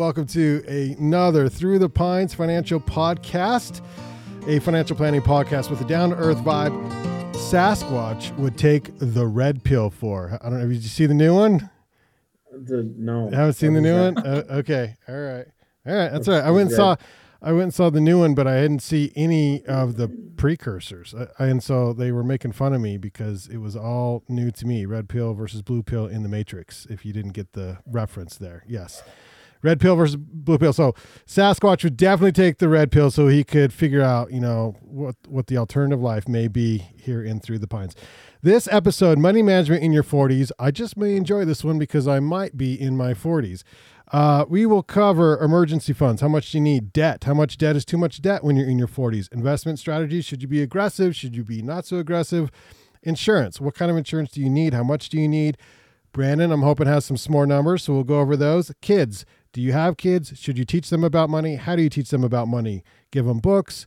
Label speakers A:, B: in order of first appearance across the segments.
A: Welcome to another Through the Pines financial podcast, a financial planning podcast with a down to earth vibe. Sasquatch would take the red pill for. I don't know. Did you see the new one?
B: The no.
A: haven't seen the new one. Uh, okay. All right. All right. That's all right. I went and saw. I went and saw the new one, but I didn't see any of the precursors. I, and so they were making fun of me because it was all new to me. Red pill versus blue pill in the Matrix. If you didn't get the reference there, yes. Red pill versus blue pill. So Sasquatch would definitely take the red pill so he could figure out, you know, what what the alternative life may be here in Through the Pines. This episode, Money Management in Your 40s. I just may enjoy this one because I might be in my 40s. Uh, we will cover emergency funds. How much do you need? Debt. How much debt is too much debt when you're in your 40s? Investment strategies. Should you be aggressive? Should you be not so aggressive? Insurance. What kind of insurance do you need? How much do you need? Brandyn, I'm hoping has some small numbers, so we'll go over those. Kids. Do you have kids? Should you teach them about money? How do you teach them about money? Give them books,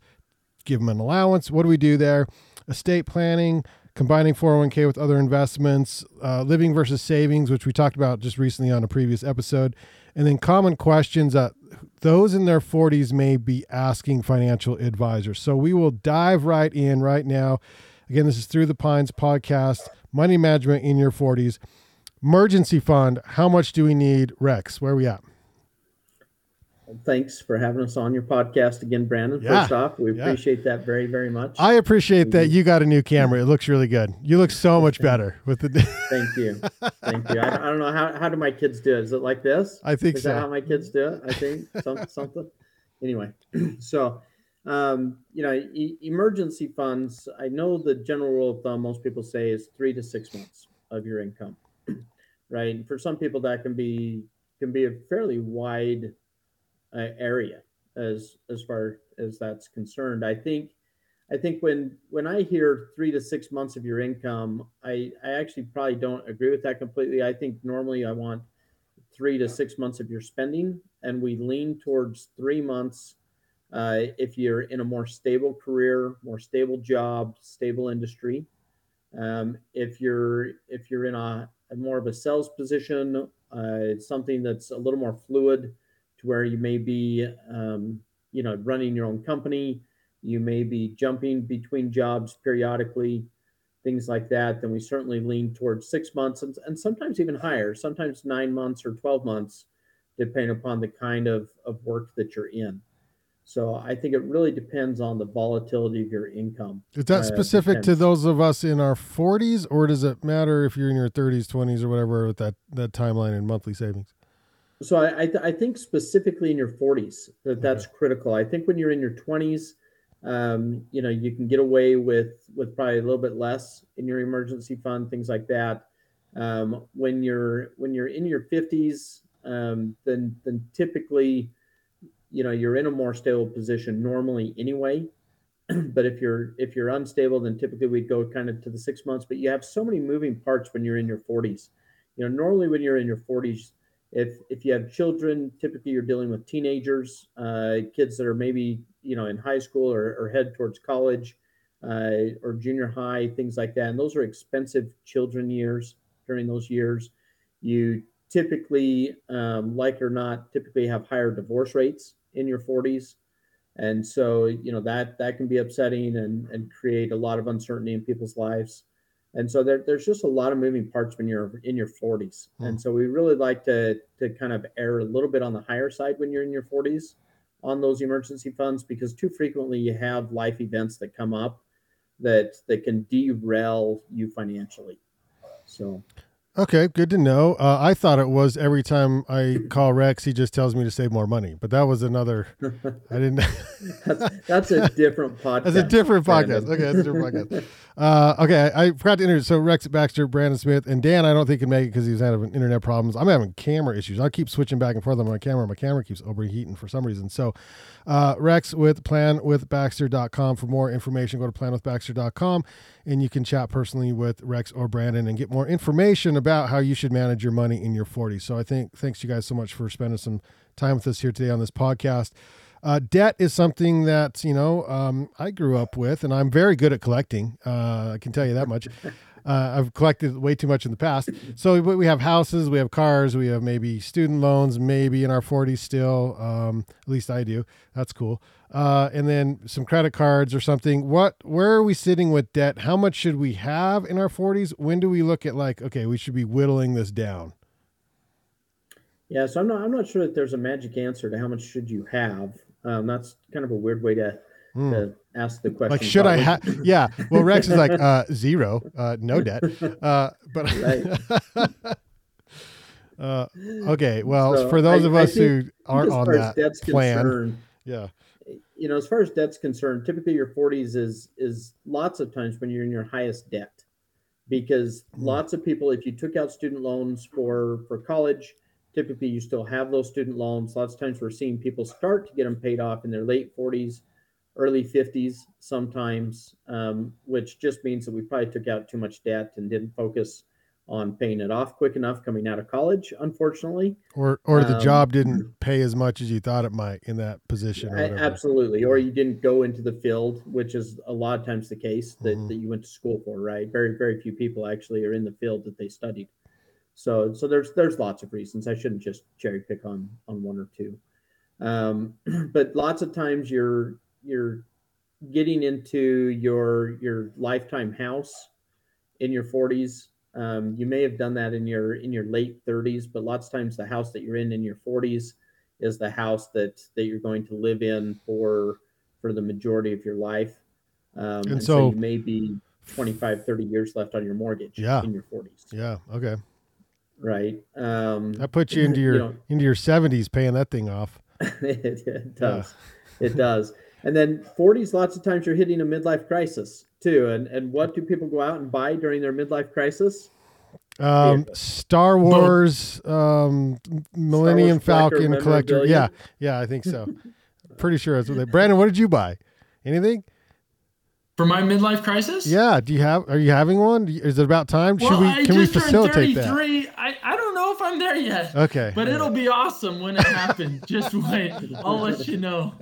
A: give them an allowance. What do we do there? Estate planning, combining 401k with other investments, uh, living versus savings, which we talked about just recently on a previous episode, and then common questions that those in their 40s may be asking financial advisors. So we will dive right in right now. Again, this is Through the Pines podcast, money management in your 40s. Emergency fund, how much do we need? Rex, where are we at?
B: Thanks for having us on your podcast again, Brandyn. Yeah, First off, we yeah. appreciate that very, very much.
A: I appreciate that you got a new camera. It looks really good. You look so much better with the.
B: Thank you, thank you. I, I, don't know how how do my kids do it? Is it like this?
A: I think
B: Is
A: so.
B: That how my kids do it? I think some, something. Anyway, so um, you know, e- emergency funds. I know the general rule of thumb most people say is three to six months of your income, right? And for some people, that can be can be a fairly wide uh, area as as far as that's concerned. I think I think when when I hear three to six months of your income, I I actually probably don't agree with that completely. I think normally I want three to six months of your spending, and we lean towards three months uh, if you're in a more stable career, more stable job, stable industry. Um, if you're if you're in a, a more of a sales position, uh, something that's a little more fluid to where you may be, um, you know, running your own company. You may be jumping between jobs periodically, things like that. Then we certainly lean towards six months and, and sometimes even higher, sometimes nine months or 12 months, depending upon the kind of, of work that you're in. So I think it really depends on the volatility of your income.
A: Is that uh, specific to those of us in our 40s, or does it matter if you're in your 30s, 20s, or whatever with that that timeline and monthly savings?
B: So I, I, th- I, think specifically in your 40s that that's okay. critical. I think when you're in your 20s, um, you know, you can get away with with probably a little bit less in your emergency fund, things like that. Um, when you're when you're in your 50s, um, then then typically, you know, you're in a more stable position normally anyway. but if you're if you're unstable, then typically we'd go kind of to the six months. But you have so many moving parts when you're in your 40s. You know, normally when you're in your 40s if if you have children, typically you're dealing with teenagers, uh, kids that are maybe you know in high school or, or head towards college uh, or junior high, things like that. And those are expensive children years. During those years, you typically, um, like or not, typically have higher divorce rates in your 40s, and so you know that that can be upsetting and and create a lot of uncertainty in people's lives. And so there, there's just a lot of moving parts when you're in your 40s. Hmm. And so we really like to to kind of err a little bit on the higher side when you're in your 40s on those emergency funds because too frequently you have life events that come up that that can derail you financially. So
A: Okay, good to know. Uh, I thought it was every time I call Rex, he just tells me to save more money. But that was another. I didn't.
B: that's, that's, a different podcast.
A: That's a different podcast. Okay, that's a different podcast. Uh, okay, I, I, forgot to introduce. So Rex Baxter, Brandyn Smith, and Dan. I don't think can make it because he's having internet problems. I'm having camera issues. I keep switching back and forth on my camera. My camera keeps overheating for some reason. So uh, Rex with planwithbaxter.com for more information. Go to planwithbaxter.com and you can chat personally with Rex or Brandyn and get more information about how you should manage your money in your 40s. So I think thanks you guys so much for spending some time with us here today on this podcast. Uh, debt is something that you know um, I grew up with, and I'm very good at collecting. Uh, I can tell you that much. Uh, I've collected way too much in the past. So we have houses, we have cars, we have maybe student loans, maybe in our 40s still. Um, at least I do. That's cool. Uh, and then some credit cards or something. What? Where are we sitting with debt? How much should we have in our 40s? When do we look at like, okay, we should be whittling this down?
B: Yeah, so I'm not I'm not sure that there's a magic answer to how much should you have. Um, that's kind of a weird way to,
A: Hmm.
B: to ask the question.
A: Like, should I have? Yeah. Well, Rex is like uh, zero, uh, no debt. Uh, but uh, okay. Well,
B: So
A: for those
B: I-
A: of us who aren't on that
B: debt's
A: plan, yeah.
B: you know, as far as debt's concerned, typically your 40s is is lots of times when you're in your highest debt, because
A: Mm.
B: lots of people, if you took out student loans for for college, typically you still have those student loans. Lots of times we're seeing people start to get them paid off in their late 40s, early 50s, sometimes, um, which just means that we probably took out too much debt and didn't focus on paying it off quick enough coming out of college, unfortunately.
A: Or or the
B: Um,
A: job didn't pay as much as you thought it might in that position or
B: Absolutely. Or you didn't go into the field, which is a lot of times the case that,
A: Mhm.
B: that you went to school for, right? Very, very few people actually are in the field that they studied. So, so there's there's lots of reasons. I shouldn't just cherry pick on on one or two. Um, but lots of times you're you're getting into your your lifetime house in your 40s. Um, you may have done that in your in your late 30s, but lots of times the house that you're in in your 40s is the house that that you're going to live in for for the majority of your life. Um, and, so,
A: so-
B: you may be 25, 30 years left on your mortgage
A: Yeah.
B: in your 40s,
A: yeah. Okay.
B: right? Um,
A: That puts you into your
B: know,
A: into your seventies paying that thing off.
B: it, it does. It does. And then 40s, lots of times you're hitting a midlife crisis too. And and what do people go out and buy during their midlife crisis?
A: Um, Star Wars, um, Millennium
B: Wars
A: Falcon collector.
B: memorabilia?
A: Yeah, yeah, I think so. Pretty sure that's what they. Brandyn, what did you buy? Anything?
C: For my midlife crisis?
A: Yeah. Do you have? Are you having one? Is it about time? Should
C: Well,
A: we?
C: I
A: Can we
C: just turned
A: facilitate that?
C: 33. I, I don't know I'm there yet.
A: Okay.
C: But
A: all
C: it'll be awesome when it happens. Just wait. I'll let you know.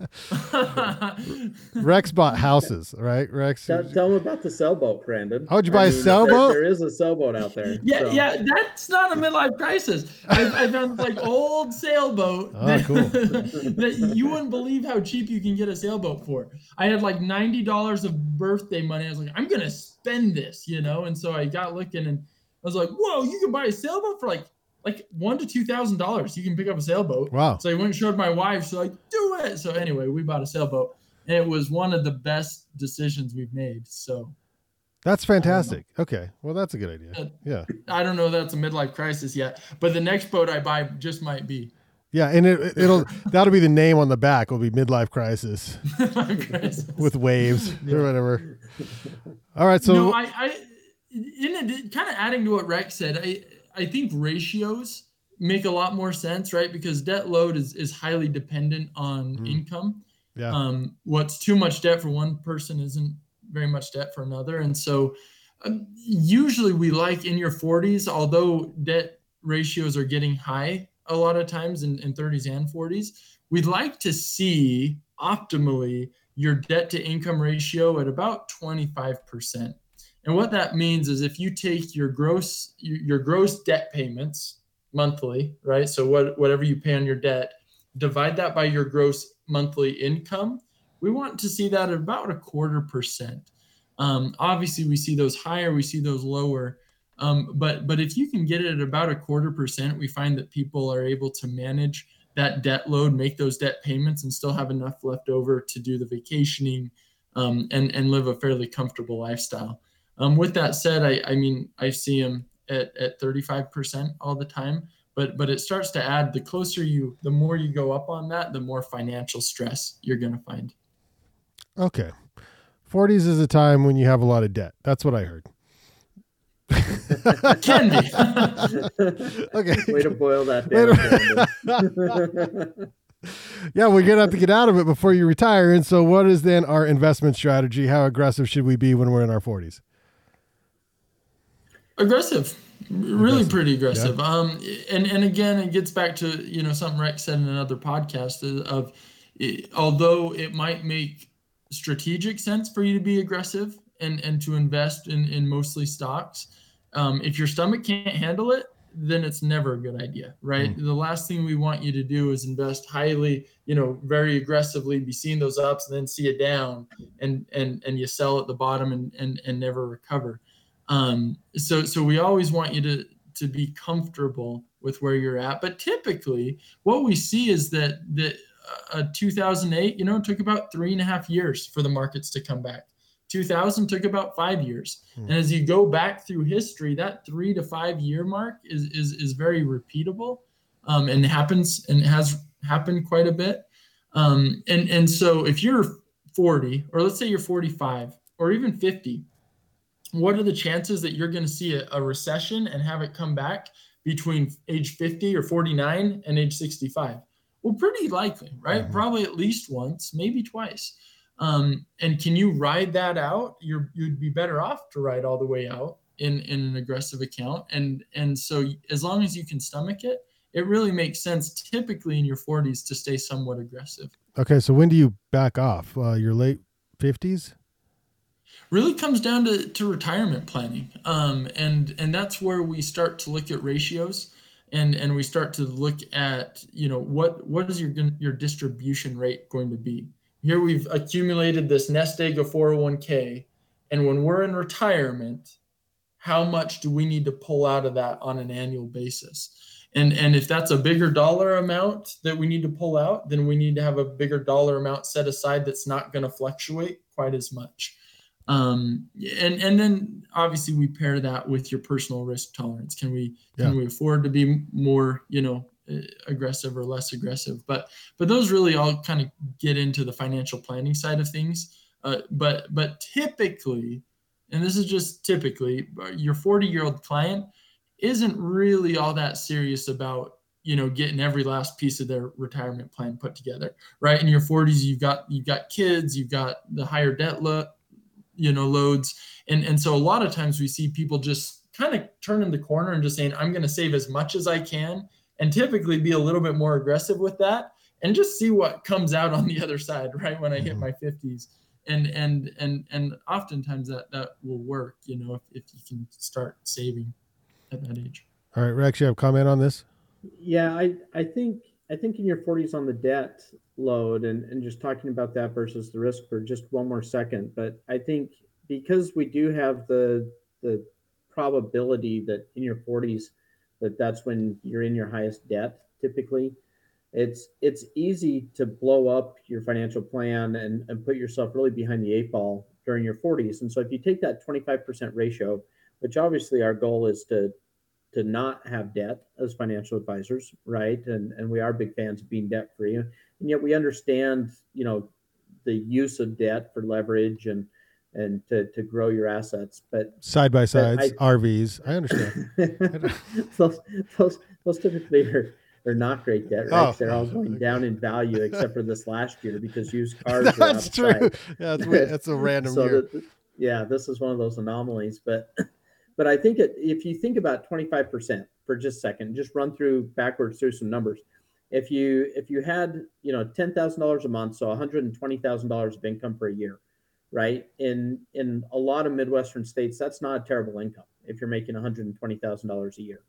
A: Rex bought houses, right? Rex.
B: Tell, tell them about the sailboat, Brandyn.
A: Oh, How'd you buy a
B: there-
A: sailboat?
B: there is a sailboat out there.
C: yeah,
B: so.
C: yeah, that's not a midlife crisis. I, I found like old sailboat
A: Oh, ah,
C: that,
A: cool.
C: that you wouldn't believe how cheap you can get a sailboat for. I had like ninety dollars of birthday money. I was like, I'm gonna spend this, you know. And so I got looking, and I was like, Whoa, you can buy a sailboat for like like one to two thousand dollars. You can pick up a sailboat.
A: Wow.
C: So I went and showed my wife. She's like, do it. So anyway, we bought a sailboat, and it was one of the best decisions we've made. So
A: That's fantastic. Okay. Well, that's a good idea. Uh, yeah.
C: I don't know that's a midlife crisis yet, but the next boat I buy just might be
A: Yeah, and it, it'll that'll be the name on the back. Will be midlife crisis
C: midlife crisis.
A: with waves or whatever. All right. So
C: no, I, I, in it, kind of adding to what Rex said, I, I think ratios make a lot more sense, right? Because debt load is is highly dependent on
A: Mhm.
C: income.
A: yeah.
C: um, what's too much debt for one person isn't very much debt for another and so um, usually we like in your 40s although debt ratios are getting high a lot of times in, in 30s and 40s we'd like to see optimally your debt to income ratio at about 25% and what that means is if you take your gross your, gross debt payments monthly right so what whatever you pay on your debt divide that by your gross monthly income, we want to see that at about a quarter percent. Um, obviously, we see those higher, we see those lower. Um, but but if you can get it at about a quarter percent, we find that people are able to manage that debt load, make those debt payments, and still have enough left over to do the vacationing um, and and live a fairly comfortable lifestyle. Um, with that said, I, I mean I see them at at 35% all the time but but it starts to add the closer you the more you go up on that the more financial stress you're going to find
A: Okay. 40s is a time when you have a lot of debt. That's what I heard.
C: can be
A: Okay.
B: Way to boil that down.
A: Yeah, we're gonna have to get out of it before you retire. And so, what is then our investment strategy? How aggressive should we be when we're in our 40s?
C: Aggressive really
A: Aggressive,
C: pretty aggressive um and and again it gets back to you know something rex said in another podcast uh, of it, although it might make strategic sense for you to be aggressive and and to invest in in mostly stocks. Um, if your stomach can't handle it, then it's never a good idea, right? Mm. The last thing we want you to do is invest highly, you know, very aggressively, be seeing those ups and then see it down, and and and you sell at the bottom and and and never recover. Um, so so we always want you to to be comfortable with where you're at. But typically, what we see is that that uh, 2008, you know, took about three and a half years for the markets to come back. 2000 took about five years. Hmm. And as you go back through history, that three to five year mark is is, is very repeatable um, and happens and has happened quite a bit. Um, and and so if you're 40 or let's say you're 45 or even 50 what are the chances that you're going to see a, a, recession and have it come back between age 50 or 49 and age 65 well pretty likely right? Mm-hmm. probably at least once maybe twice. Um, and can you ride that out? You're you'd be better off to ride all the way out in in an aggressive account. And and so as long as you can stomach it it really makes sense typically in your 40s to stay somewhat aggressive.
A: Okay so when do you back off? Uh, your late 50s
C: really comes down to, to retirement planning. Um, and, and that's where we start to look at ratios and, and we start to look at, you know, what, what is your, your distribution rate going to be? Here we've accumulated this nest egg of 401k. And when we're in retirement, how much do we need to pull out of that on an annual basis? And, and if that's a bigger dollar amount that we need to pull out, then we need to have a bigger dollar amount set aside that's not going to fluctuate quite as much. Um, and and then obviously we pair that with your personal risk tolerance. Can we yeah. can we afford to be more you know aggressive or less aggressive? But but those really all kind of get into the financial planning side of things. Uh, but but typically, and this is just typically, your 40 year old client isn't really all that serious about you know getting every last piece of their retirement plan put together right in your 40s you've got you've got kids you've got the higher debt look you know loads. And and so a lot of times we see people just kind of turning the corner and just saying i'm going to save as much as i can and typically be a little bit more aggressive with that and just see what comes out on the other side right when i hit mm-hmm. my 50s and and and and oftentimes that that will work you know if, if you can start saving at that age.
A: All right rex you have a comment on this?
B: Yeah i i think i think in your 40s on the debt load and, and just talking about that versus the risk for just one more second. But I think because we do have the the probability that in your 40s that that's when you're in your highest debt typically it's it's easy to blow up your financial plan and, and put yourself really behind the eight ball during your 40s and so if you take that 25% ratio which obviously our goal is to to not have debt as financial advisors right and and we are big fans of being debt free and yet we understand, you know, the use of debt for leverage and and to, to grow your assets. But
A: side by sides, I, RVs, I understand.
B: those, those those typically are, are not great debt, right? Oh, They're all going down in value except for this last year because used cars.
A: that's true. Yeah, that's, that's a random so year. The,
B: yeah, this is one of those anomalies. But but I think it, if you think about 25% for just a second, just run through backwards through some numbers if you if you had you know ten thousand dollars a month, so one hundred and twenty thousand dollars of income per year, right? In in a lot of midwestern states, that's not a terrible income if you're making one hundred and twenty thousand dollars a year,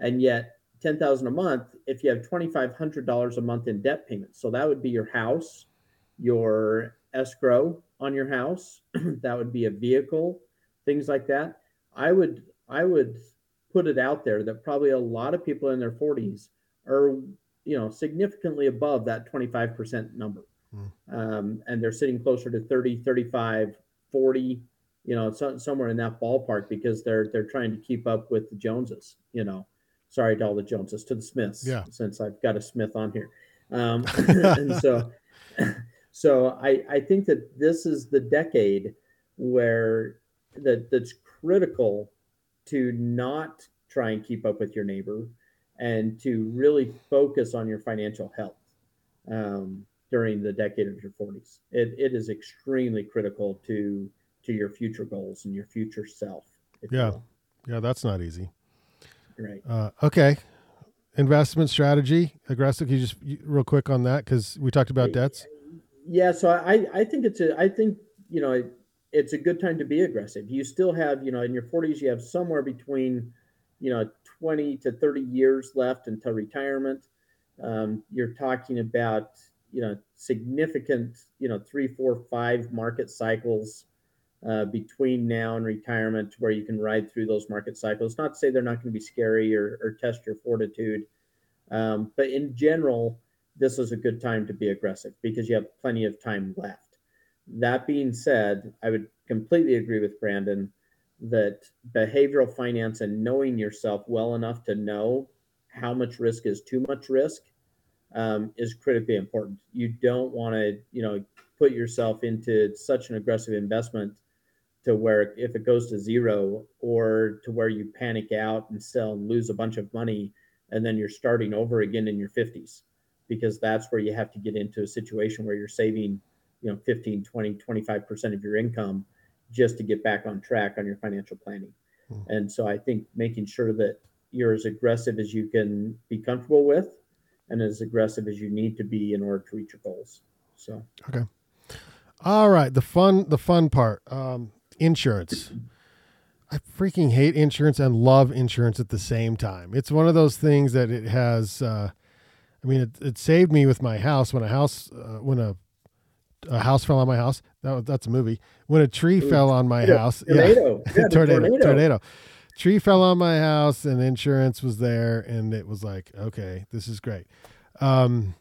B: and yet ten thousand a month if you have twenty five hundred dollars a month in debt payments. So that would be your house, your escrow on your house, that would be a vehicle, things like that. I would I would put it out there that probably a lot of people in their 40s are you know significantly above that 25% number. Mm. um, and they're sitting closer to 30 35 40 you know so, somewhere in that ballpark because they're they're trying to keep up with the joneses you know. Sorry to all the joneses to the smiths
A: yeah.
B: since i've got a smith on here. Um, and so so i i think that this is the decade where that that's critical to not try and keep up with your neighbor and to really focus on your financial health um, during the decade of your 40s. It, it is extremely critical to to your future goals and your future self.
A: Yeah, yeah, that's not easy.
B: Right.
A: Uh, okay. Investment strategy, aggressive. Can you just real quick on that because we talked about debts.
B: Yeah, so I I think it's a I think you know it's a good time to be aggressive. You still have, you know, in your 40s, you have somewhere between, you know, 20 to 30 years left until retirement. Um, you're talking about, you know, significant, you know, three, four, five market cycles uh, between now and retirement where you can ride through those market cycles. Not to say they're not going to be scary or, or test your fortitude, um, but in general, this is a good time to be aggressive because you have plenty of time left. That being said, I would completely agree with Brandyn that behavioral finance and knowing yourself well enough to know how much risk is too much risk um, is critically important. You don't want to, you know, put yourself into such an aggressive investment to where if it goes to zero or to where you panic out and sell and lose a bunch of money and then you're starting over again in your 50s because that's where you have to get into a situation where you're saving you know 15 20 25% of your income just to get back on track on your financial planning mm-hmm. and so i think making sure that you're as aggressive as you can be comfortable with and as aggressive as you need to be in order to reach your goals so
A: okay all right the fun the fun part um insurance I freaking hate insurance and love insurance at the same time. It's one of those things that it has. Uh, I mean, it, it saved me with my house when a house uh, when a a house fell on my house. That that's a movie. When a tree Ooh, fell on my house,
B: tornado.
A: Yeah. yeah tornado, tornado, tornado. Tree fell on my house, and insurance was there, and it was like, okay, this is great. Um,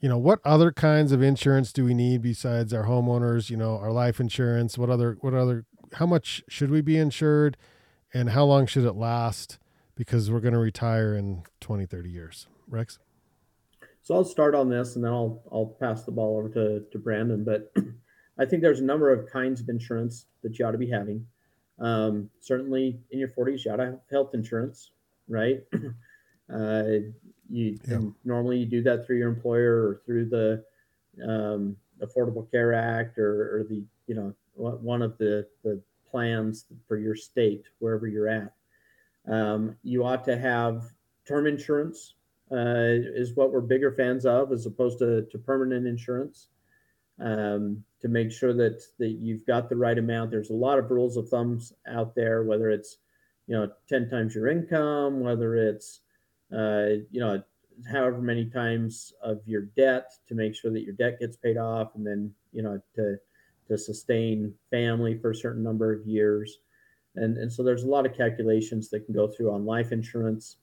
A: you know, what other kinds of insurance do we need besides our homeowners? You know, our life insurance. What other what other how much should we be insured and how long should it last because we're going to retire in 20 30 years rex
B: so i'll start on this and then i'll i'll pass the ball over to, to brandyn but i think there's a number of kinds of insurance that you ought to be having um, certainly in your 40s you ought to have health insurance right uh, you yeah. normally you do that through your employer or through the um, affordable care act or, or the you know one of the, the plans for your state, wherever you're at. Um, you ought to have term insurance, uh, is what we're bigger fans of, as opposed to, to permanent insurance. Um, to make sure that that you've got the right amount. There's a lot of rules of thumbs out there, whether it's you know 10 times your income, whether it's uh, you know however many times of your debt to make sure that your debt gets paid off, and then you know to to sustain family for a certain number of years. And, and so there's a lot of calculations that can go through on life insurance.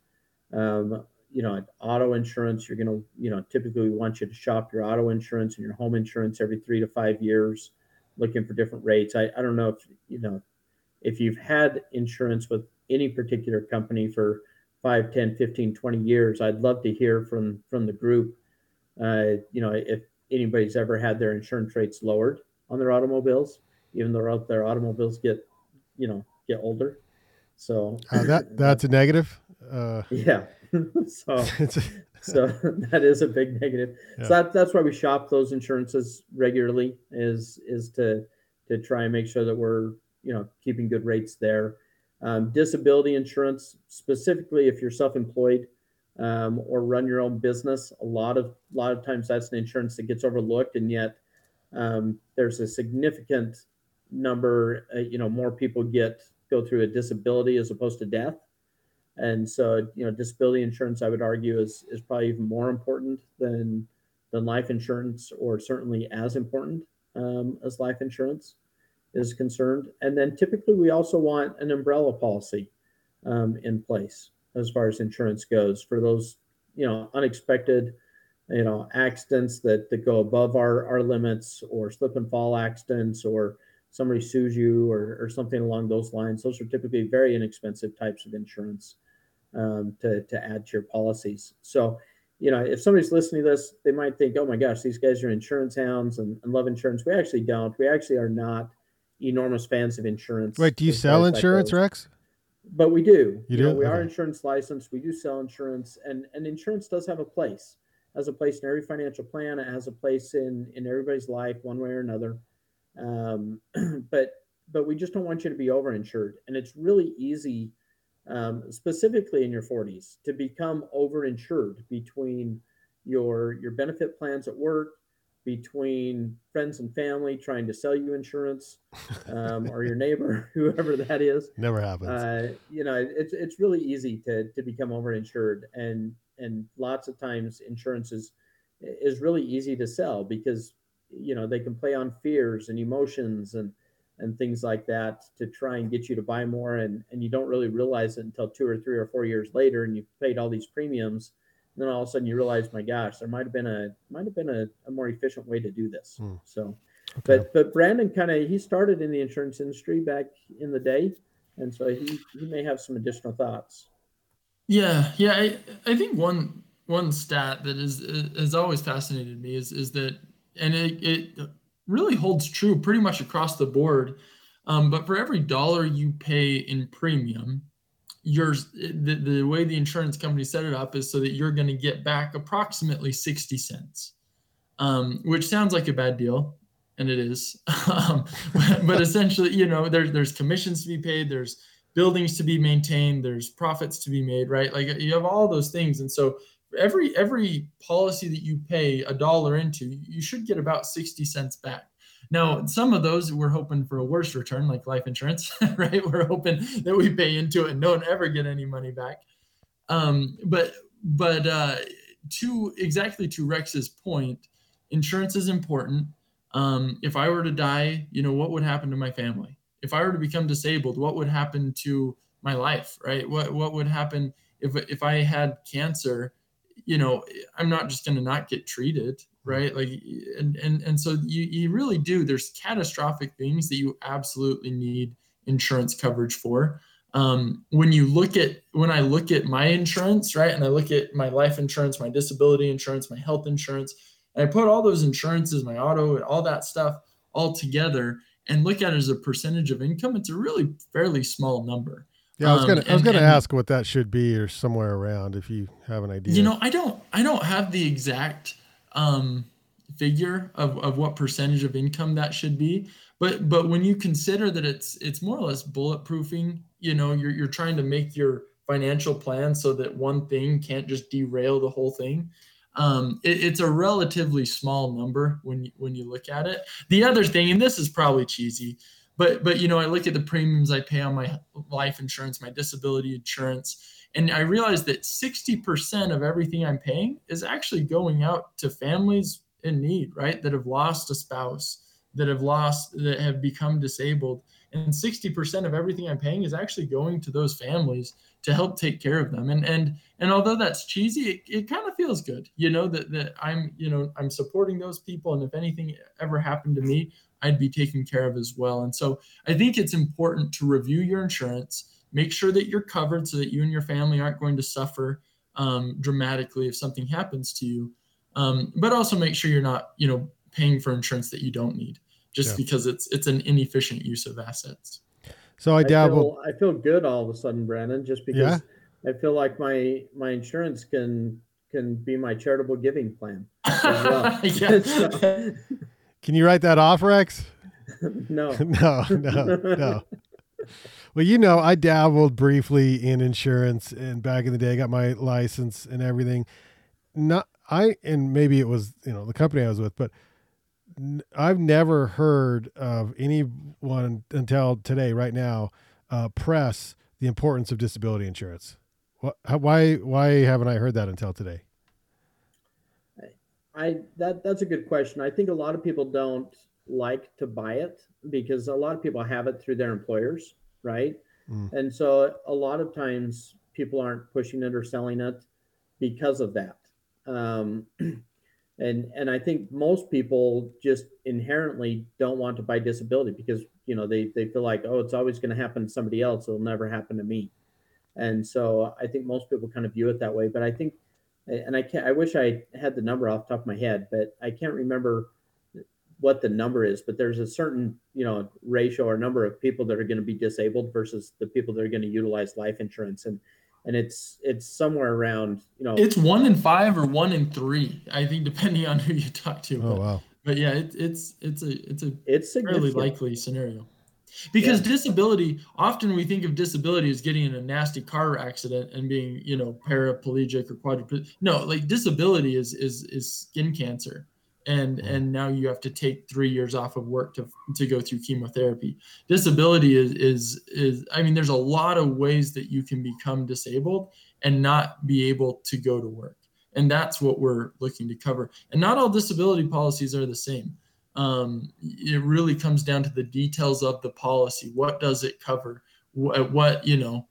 B: Um, you know, auto insurance, you're going to, you know, typically we want you to shop your auto insurance and your home insurance every three to five years, looking for different rates. I, I don't know if, you know, if you've had insurance with any particular company for 5, 10, 15, 20 years, I'd love to hear from, from the group, uh, you know, if anybody's ever had their insurance rates lowered on their automobiles, even though their automobiles get, you know, get older. So
A: uh, that that's a negative. Uh,
B: yeah. so so that is a big negative. Yeah. So that, that's why we shop those insurances regularly is is to to try and make sure that we're you know keeping good rates there. Um, disability insurance, specifically if you're self-employed um, or run your own business, a lot of a lot of times that's an insurance that gets overlooked, and yet um, there's a significant number, uh, you know, more people get go through a disability as opposed to death. And so, you know, disability insurance, I would argue, is is probably even more important than than life insurance, or certainly as important um, as life insurance is concerned. And then typically, we also want an umbrella policy um, in place as far as insurance goes for those, you know, unexpected you know accidents that, that go above our, our limits or slip and fall accidents or somebody sues you or, or something along those lines those are typically very inexpensive types of insurance um, to, to add to your policies. So you know if somebody's listening to this they might think oh my gosh these guys are insurance hounds and, and love insurance. We actually don't. We actually are not enormous fans of insurance
A: wait do you sell insurance rex?
B: But we do.
A: You, you do? know,
B: we okay. are insurance licensed. We do sell insurance and and insurance does have a place has a place in every financial plan. It has a place in in everybody's life, one way or another. Um, but but we just don't want you to be overinsured, and it's really easy, um, specifically in your 40s, to become overinsured between your your benefit plans at work, between friends and family trying to sell you insurance, um, or your neighbor, whoever that is.
A: Never happens.
B: Uh, you know, it's it's really easy to to become overinsured, and and lots of times insurance is is really easy to sell because you know they can play on fears and emotions and and things like that to try and get you to buy more and and you don't really realize it until two or three or four years later and you've paid all these premiums and then all of a sudden you realize my gosh there might have been a might have been a, a more efficient way to do this
A: Hmm.
B: so
A: Okay.
B: but but brandyn kind of he started in the insurance industry back in the day and so he he may have some additional thoughts
C: Yeah, yeah. I, I think one one stat that is has always fascinated me is is that, and it, it really holds true pretty much across the board. Um, but for every dollar you pay in premium, yours the, the way the insurance company set it up is so that you're going to get back approximately 60 cents, um, which sounds like a bad deal, and it is. um, but essentially, you know, there's there's commissions to be paid, there's buildings to be maintained there's profits to be made right like you have all those things and so every every policy that you pay a dollar into you should get about 60 cents back. Now some of those we're hoping for a worse return like life insurance right? We're hoping that we pay into it and don't ever get any money back. Um, but but uh, to exactly to rex's point insurance is important. Um, if i were to die you know what would happen to my family? If I were to become disabled, what would happen to my life, right? What what would happen if if I had cancer? You know, I'm not just going to not get treated, right? Like, and and and so you you really do. There's catastrophic things that you absolutely need insurance coverage for. Um, when you look at when I look at my insurance, right, and I look at my life insurance, my disability insurance, my health insurance, and I put all those insurances, my auto, and all that stuff all together and look at it as a percentage of income, it's a really fairly small number.
A: Yeah, I was
C: Um,
A: gonna I was gonna
C: and-
A: ask what that should be or somewhere around if you have an idea.
C: You know, I don't I don't have the exact um, figure of, of what percentage of income that should be, but but when you consider that it's it's more or less bulletproofing, you know, you're you're trying to make your financial plan so that one thing can't just derail the whole thing. Um, it, it's a relatively small number when you, when you look at it. The other thing, and this is probably cheesy, but but you know, I look at the premiums I pay on my life insurance, my disability insurance, and I realize that 60% of everything I'm paying is actually going out to families in need, right? That have lost a spouse, that have lost, that have become disabled. And 60% of everything I'm paying is actually going to those families to help take care of them. And and and although that's cheesy, it, it kind of feels good, you know, that that I'm, you know, I'm supporting those people. And if anything ever happened to me, I'd be taken care of as well. And so I think it's important to review your insurance make sure that you're covered so that you and your family aren't going to suffer um, dramatically if something happens to you um, but also make sure you're not you know paying for insurance that you don't need just
A: Yeah.
C: because it's it's an inefficient use of assets
A: so I dabble.
B: I feel, I feel good all of a sudden, Brandyn, just because I feel like my my insurance can can be my charitable giving plan. well. So-
A: Can you write that off, Rex?
B: no,
A: no, no, no. Well, you know, I dabbled briefly in insurance, and back in the day, I got my license and everything. Not I, and maybe it was you know the company I was with, but n- I've never heard of anyone until today, right now, uh, press the importance of disability insurance. Why, why haven't I heard that until today?
B: I that that's a good question. I think a lot of people don't like to buy it because a lot of people have it through their employers, right?
A: Mm.
B: And so a lot of times people aren't pushing it or selling it because of that. Um, and and I think most people just inherently don't want to buy disability because you know they they feel like oh it's always going to happen to somebody else it'll never happen to me and so i think most people kind of view it that way but i think and i can't i wish i had the number off the top of my head but i can't remember what the number is but there's a certain you know ratio or number of people that are going to be disabled versus the people that are going to utilize life insurance and and it's it's somewhere around you know
C: it's one in five or one in three i think depending on who you talk to
A: Oh
C: but,
A: wow!
C: but yeah it, it's it's a it's a
B: it's
C: fairly
B: significant.
C: likely scenario because
B: Yeah.
C: disability often we think of disability as getting in a nasty car accident and being you know paraplegic or quadriplegic. No like disability is is is skin cancer. And and now you have to take three years off of work to to go through chemotherapy. Disability is is is i mean there's a lot of ways that you can become disabled and not be able to go to work. And that's what we're looking to cover. And not all disability policies are the same um, it really comes down to the details of the policy what does it cover what, what you know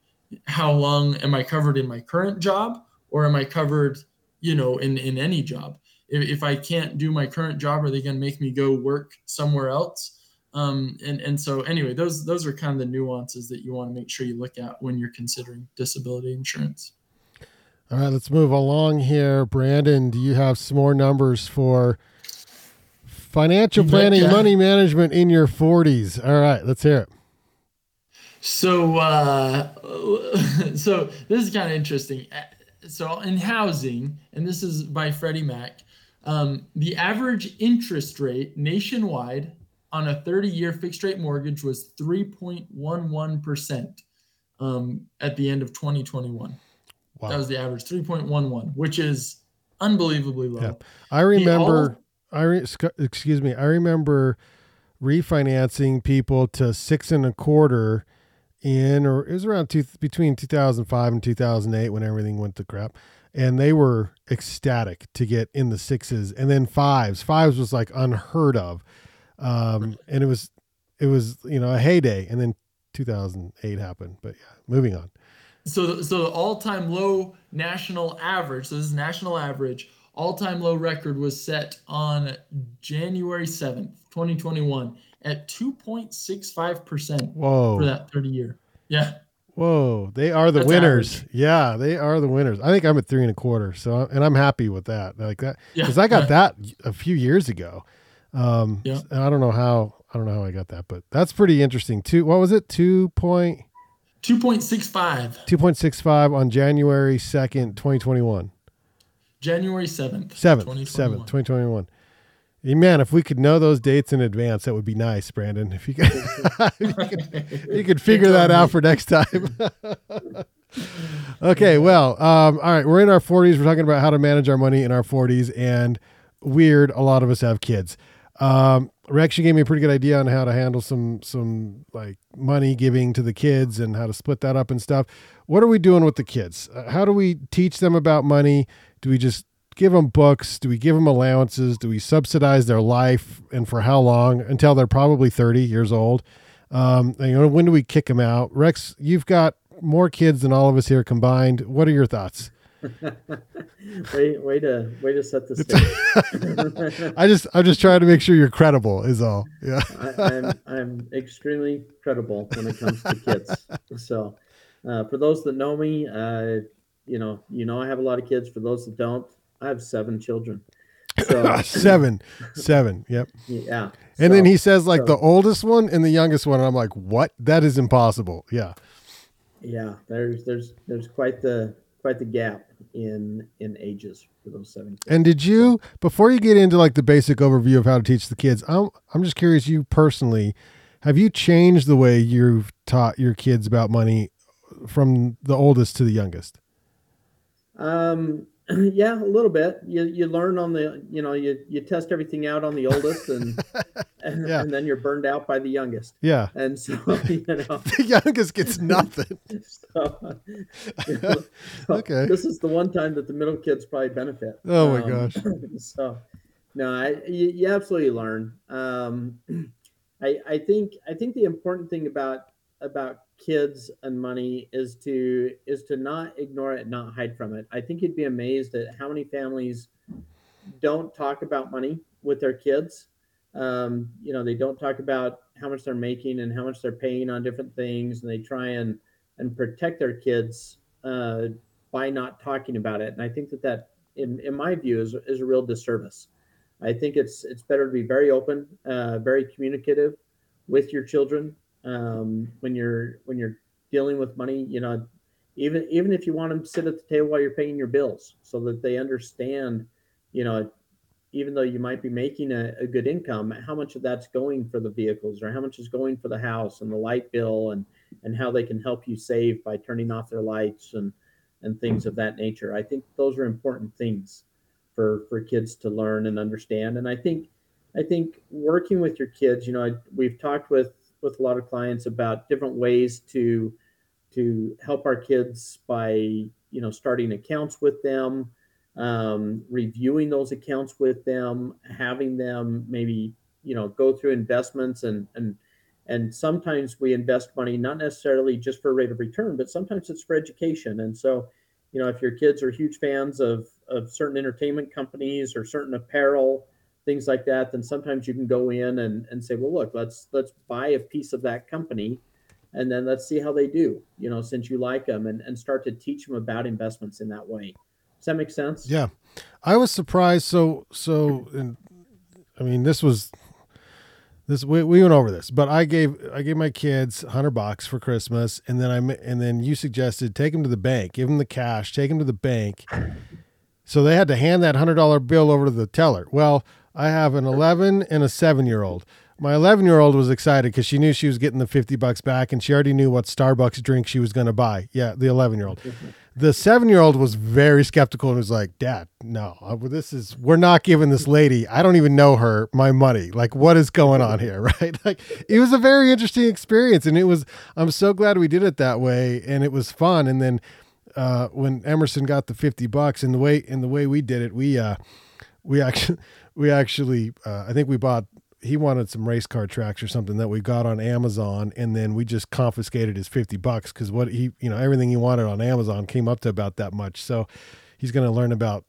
C: how long am i covered in my current job or am i covered you know in in any job if, if I can't do my current job, are they going to make me go work somewhere else? Um, and and so anyway, those those are kind of the nuances that you want to make sure you look at when you're considering disability insurance.
A: All right, let's move along here. Brandyn, do you have some more numbers for financial planning, yeah. money management in your 40s? All right, let's hear it.
C: So, uh, so this is kind of interesting. So, in housing, and this is by Freddie Mac, um, the average interest rate nationwide on a 30 year fixed rate mortgage was 3.11% um, at the end of 2021. Wow. That was the average 3.11, which is unbelievably low. Yeah.
A: I remember, I re, excuse me, I remember refinancing people to six and a quarter in, or it was around two, between 2005 and 2008 when everything went to crap and they were ecstatic to get in the sixes and then fives. Fives was like unheard of, um, and it was it was you know a heyday. And then 2008 happened. But yeah, moving on.
C: So so the all time low national average. So this is national average. All time low record was set on January 7th, 2021, at 2.65 percent.
A: Whoa!
C: For that 30 year. Yeah.
A: Whoa, they are the That's winners. Average. Yeah, they are the winners. I think I'm at three and a quarter. So, and I'm happy with that. Like that, because yeah, I got yeah. that a few years ago. Um, yeah. I don't know how. I don't know how I got that, but that's pretty interesting. Two. What was it? Two point.
C: Two point six five.
A: Two point six five on January second, twenty twenty one.
C: January seventh.
A: Seventh. Seventh. Twenty twenty one. Man, if we could know those dates in advance, that would be nice, Brandyn. If you could, if you, could you could figure that out for next time. okay, well, um, all right, we're in our 40s. We're talking about how to manage our money in our 40s, and weird, a lot of us have kids. Um, Rex, you gave me a pretty good idea on how to handle some some like money giving to the kids and how to split that up and stuff. What are we doing with the kids? Uh, how do we teach them about money? Do we just give them books? Do we give them allowances? Do we subsidize their life and for how long? Until they're probably 30 years old. Um, you know, when do we kick them out? Rex, you've got more kids than all of us here combined. What are your thoughts?
B: way, way to way to set the stage.
A: I just I'm just trying to make sure you're credible is all. Yeah.
B: I, am I'm, I'm extremely credible when it comes to kids. So uh, for those that know me, uh, you know, you know I have a lot of kids. For those that don't, I have seven children.
A: So, ah, seven, seven. Yep.
B: Yeah.
A: And so, then he says like so, the oldest one and the youngest one. And I'm like, what? That is impossible. Yeah.
B: Yeah. There's there's there's quite the quite the gap in in ages for those seven. Kids.
A: And did you before you get into like the basic overview of how to teach the kids? I'm I'm just curious. You personally, have you changed the way you've taught your kids about money from the oldest to the youngest?
B: Um yeah, a little bit. You you learn on the you know you you test everything out on the oldest and and, yeah. and, then you're burned out by the youngest.
A: Yeah.
B: And so you know
A: the youngest gets nothing.
B: so, you know, so okay. This is the one time that the middle kids probably benefit.
A: Oh my um, gosh.
B: So no, I you, you absolutely learn. Um, I I think I think the important thing about about kids and money is to is to not ignore it not hide from it. I think you'd be amazed at how many families don't talk about money with their kids. Um, you know they don't talk about how much they're making and how much they're paying on different things and they try and and protect their kids uh, by not talking about it. And i think that that in, in my view is, is a real disservice. I think it's it's better to be very open uh, very communicative with your children um, when you're when you're dealing with money you know even even if you want them to sit at the table while you're paying your bills so that they understand you know even though you might be making a, a good income how much of that's going for the vehicles or how much is going for the house and the light bill and and how they can help you save by turning off their lights and and things of that nature i think those are important things for for kids to learn and understand. And I think I think working with your kids, you know, I, we've talked with with a lot of clients about different ways to to help our kids by you know starting accounts with them um, reviewing those accounts with them having them maybe you know go through investments and and and sometimes we invest money not necessarily just for rate of return but sometimes it's for education. And so you know if your kids are huge fans of of certain entertainment companies or certain apparel things like that then sometimes you can go in and, and say well look let's let's buy a piece of that company and then let's see how they do you know since you like them and, and start to teach them about investments in that way. Does that make sense?
A: Yeah. I was surprised so so and i mean this was this we, we went over this but i gave i gave my kids 100 bucks for christmas and then i and then you suggested take them to the bank give them the cash take them to the bank. So they had to hand that $100 bill over to the teller. Well i have an 11 and a 7 year old my 11 year old was excited because she knew she was getting the 50 bucks back and she already knew what Starbucks drink she was going to buy. Yeah, the 11 year old. The seven year old was very skeptical and was like, Dad, no, uh, this is, we're not giving this lady, I don't even know her, my money. Like, what is going on here? Right. Like, it was a very interesting experience. And it was, I'm so glad we did it that way. And it was fun. And then, uh, when Emerson got the 50 bucks and the way, in the way we did it, we, uh, we actually, we actually, uh, I think we bought he wanted some race car tracks or something that we got on Amazon, and then we just confiscated his fifty bucks because what he, you know, everything he wanted on Amazon came up to about that much. So he's going to learn about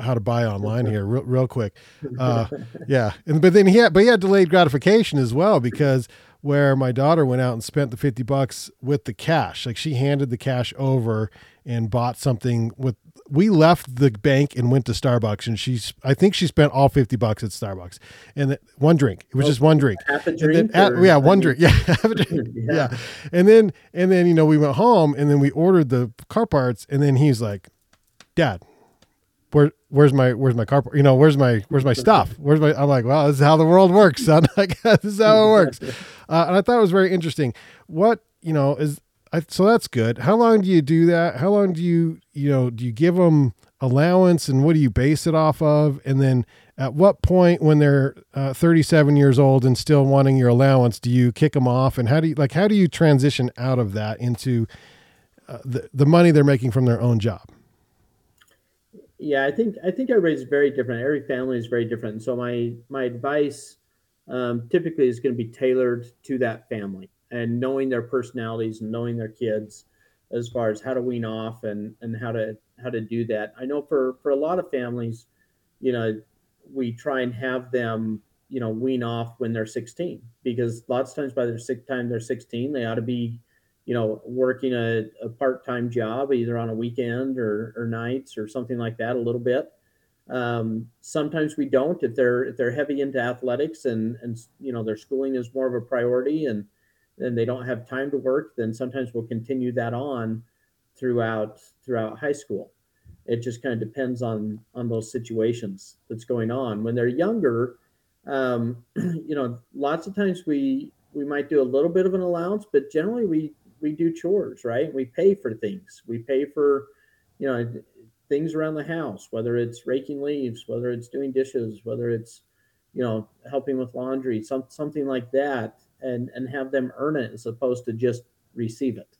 A: how to buy online here real, real quick. Uh, yeah, and but then he had, but he had delayed gratification as well because where my daughter went out and spent the 50 bucks with the cash like she handed the cash over and bought something with we left the bank and went to Starbucks, and she's I think she spent all fifty bucks at Starbucks, and the, one drink. It was oh, just one drink.
B: Half a drink.
A: At, yeah, one drink. Yeah, half a drink. yeah. yeah, and then and then you know we went home, and then we ordered the car parts, and then he's like, "Dad, where where's my where's my car you know where's my where's my stuff where's my i'm like well this is how the world works son like this is how it works uh, and i thought it was very interesting what you know is I, so that's good. How long do you do that? How long do you, you know, do you give them allowance and what do you base it off of? And then at what point when they're uh, 37 years old and still wanting your allowance, do you kick them off? And how do you, like, how do you transition out of that into uh, the, the money they're making from their own job?
B: Yeah, I think, I think everybody's very different. Every family is very different. So my, my advice um, typically is going to be tailored to that family and knowing their personalities and knowing their kids as far as how to wean off and and how to how to do that. I know for for a lot of families, you know, we try and have them you know wean off when they're 16 because lots of times by the time they're 16 they ought to be you know working a, a part-time job either on a weekend or, or nights or something like that a little bit um, sometimes we don't if they're if they're heavy into athletics and and you know their schooling is more of a priority and and they don't have time to work, then sometimes we'll continue that on throughout throughout high school. It just kind of depends on on those situations that's going on. When they're younger, um, you know, lots of times we we might do a little bit of an allowance, but generally we we do chores, right? We pay for things. We pay for, you know, things around the house, whether it's raking leaves, whether it's doing dishes, whether it's, you know, helping with laundry, some something like that and and have them earn it as opposed to just receive it.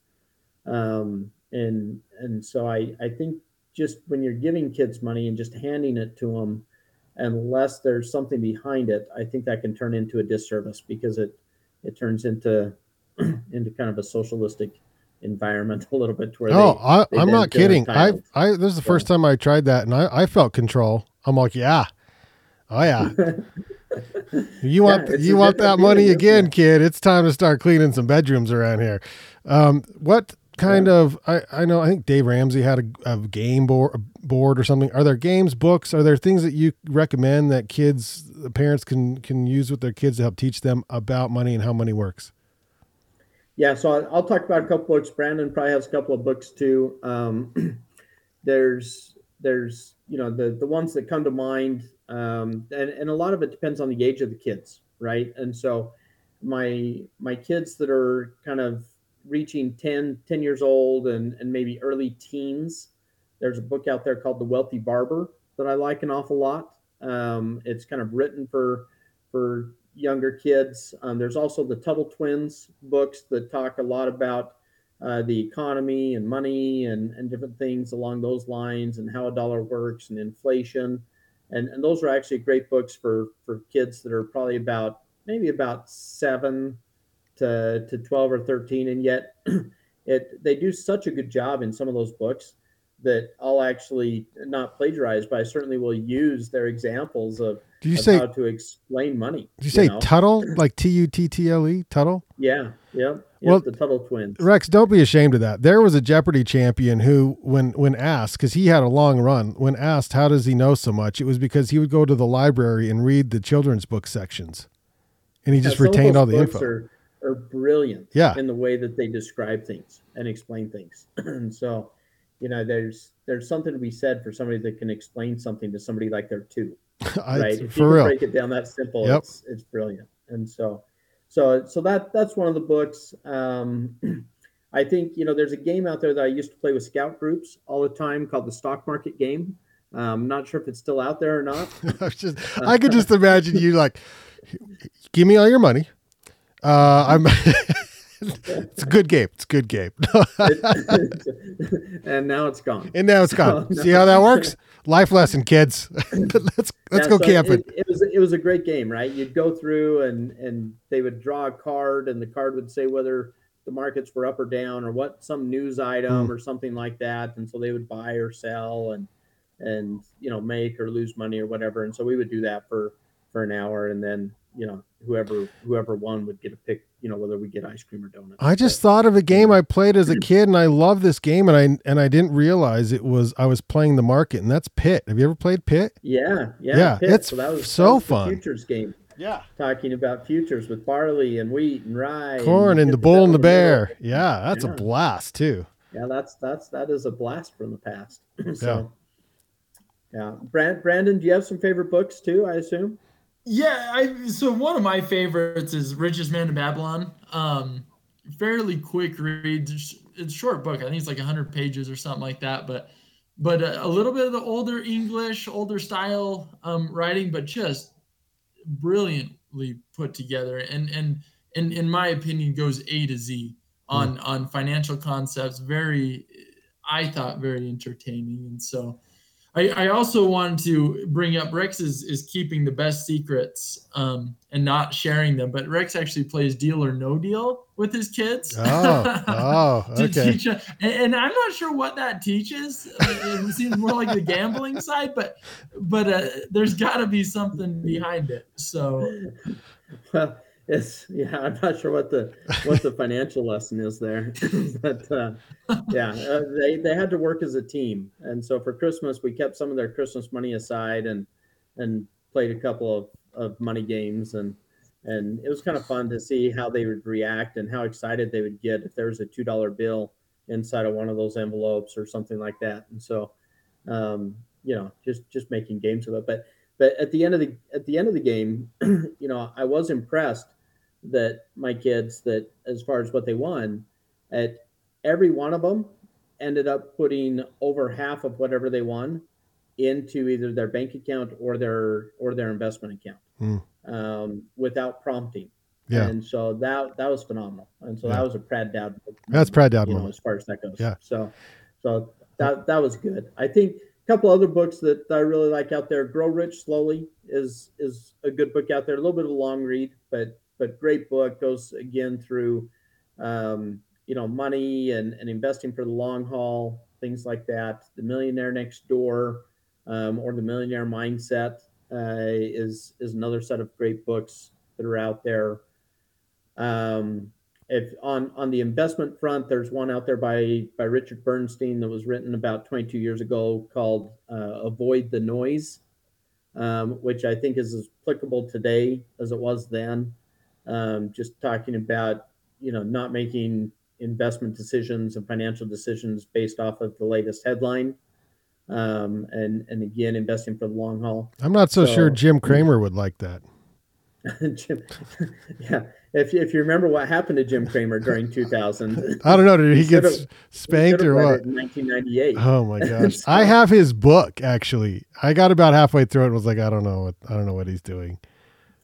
B: Um, and and so I I think just when you're giving kids money and just handing it to them, unless there's something behind it, I think that can turn into a disservice because it it turns into into kind of a socialistic environment a little bit. Where
A: oh, they, I, am not kidding. I I this is the first time I tried that, and I I felt control. I'm like, yeah, oh yeah. you want yeah, you want that money again, kid? It's time to start cleaning some bedrooms around here. Um, what kind yeah. of I, I know I think Dave Ramsey had a, a game board board or something. Are there games, books? Are there things that you recommend that kids, parents can can use with their kids to help teach them about money and how money works?
B: Yeah, so I'll talk about a couple books. Brandyn probably has a couple of books too. Um, there's there's you know the the ones that come to mind um, and and a lot of it depends on the age of the kids, right? And so my my kids that are kind of reaching 10, 10 years old and and maybe early teens, there's a book out there called The Wealthy Barber, that I like an awful lot. Um, it's kind of written for for younger kids. Um, there's also the Tuttle Twins books that talk a lot about uh, the economy and money and, and different things along those lines and how a dollar works and inflation. And, and those are actually great books for, for kids that are probably about maybe about seven to, to 12 or 13. And yet it, they do such a good job in some of those books that I'll actually not plagiarize, but I certainly will use their examples of,
A: do you
B: of
A: say
B: how to explain money.
A: Did you say
B: know?
A: Tuttle, like T U T T L E, Tuttle?
B: Yeah, yeah.
A: Well-
B: the Tuttle twins.
A: Rex, don't be ashamed of that. There was a Jeopardy champion who, when when asked, because he had a long run, when asked how does he know so much, it was because he would go to the library and read the children's book sections, and he
B: Yeah,
A: just retained all the
B: books
A: info.
B: Are, are brilliant.
A: Yeah.
B: In the way that they describe things and explain things, and so, you know, there's there's something to be said for somebody that can explain something to somebody like they're two.
A: I-
B: right? If you
A: for
B: can
A: real.
B: break it down that simple,
A: Yep.
B: it's it's brilliant. And so, so so that that's one of the books. Um, I think you know there's a game out there that I used to play with scout groups all the time called the stock market game. Um, not sure if it's still out there or not.
A: I just, I could just imagine you like, give me all your money. Uh, I'm. it's a good game. It's a good game.
B: and now it's gone.
A: and now it's gone.
B: No.
A: See how that works? Life lesson, kids. let's let's
B: Yeah,
A: go
B: so
A: camping.
B: It, it was it was a great game, right? You'd go through and and they would draw a card, and the card would say whether the markets were up or down, or what some news item
A: Hmm.
B: or something like that, and so they would buy or sell and and you know make or lose money or whatever, and so we would do that for for an hour, and then you know whoever whoever won would get a pick, you know whether we get ice cream or donuts.
A: I just
B: But-
A: thought of a game I played as a kid, and I love this game, and I and I didn't realize it was I was playing the market, and that's Pit. Have you ever played Pit?
B: yeah yeah
A: Yeah,
B: Pit.
A: it's
B: so that was
A: so
B: that was the
A: fun.
B: futures game.
A: Yeah,
B: talking about futures with barley and wheat and rye,
A: corn
B: you
A: and
B: get
A: the bull and the
B: devil in middle.
A: bear. Yeah, that's a blast too.
B: Yeah, that's that's that is a blast from the past. so, yeah. Brand, Brandyn, do you have some favorite books too? I assume.
C: Yeah, I so one of my favorites is Richest Man in Babylon. Um, fairly quick read. It's short book. I think it's like 100 pages or something like that. But but a, a little bit of the older English, older style um, writing, but just brilliantly put together. And and and in my opinion, goes A to Z on on financial concepts. Very, I thought very entertaining. And so. I, I also wanted to bring up Rex is, is keeping the best secrets um, and not sharing them, but Rex actually plays deal or no deal with his kids.
A: Oh, oh, okay.
C: teach, and, and I'm not sure what that teaches. It seems more like the gambling side, but but uh, there's got to be something behind it. So
B: Well, it's yeah. I'm not sure what the what the financial lesson is there, but uh, yeah, uh, they they had to work as a team, and so for Christmas we kept some of their Christmas money aside and and played a couple of, of money games and and it was kind of fun to see how they would react and how excited they would get if there was a two dollar bill inside of one of those envelopes or something like that. And so, um, you know, just just making games of it. But but at the end of the at the end of the game, you know, I was impressed that my kids that as far as what they won, at every one of them ended up putting over half of whatever they won into either their bank account or their or their investment account
A: Hmm.
B: um, without prompting.
A: Yeah,
B: And so that that was phenomenal. And so
A: Yeah.
B: that was a Brad Dowd.
A: that's Brad Dowd
B: you know, as far as that goes.
A: Yeah.
B: So so that that was good. I think a couple other books that I really like out there. Grow Rich Slowly is is a good book out there. A little bit of a long read, but but great book. Goes again through um, you know money and, and investing for the long haul, things like that. The Millionaire Next Door um, or the Millionaire Mindset uh, is is another set of great books that are out there. Um, if on on the investment front, there's one out there by by Richard Bernstein that was written about 22 years ago called uh, "Avoid the Noise," um, which I think is as applicable today as it was then. Um, just talking about you know not making investment decisions and financial decisions based off of the latest headline, um, and and again investing for the long haul.
A: I'm not so, sure Jim Cramer would like that.
B: Jim, yeah. If you, if you remember what happened to Jim Cramer during 2000,
A: I don't know. Did he get
B: should've-
A: spanked or what?
B: 1998.
A: Oh my gosh!
B: So-
A: I have his book actually. I got about halfway through it and was like, I don't know what I don't know what he's doing.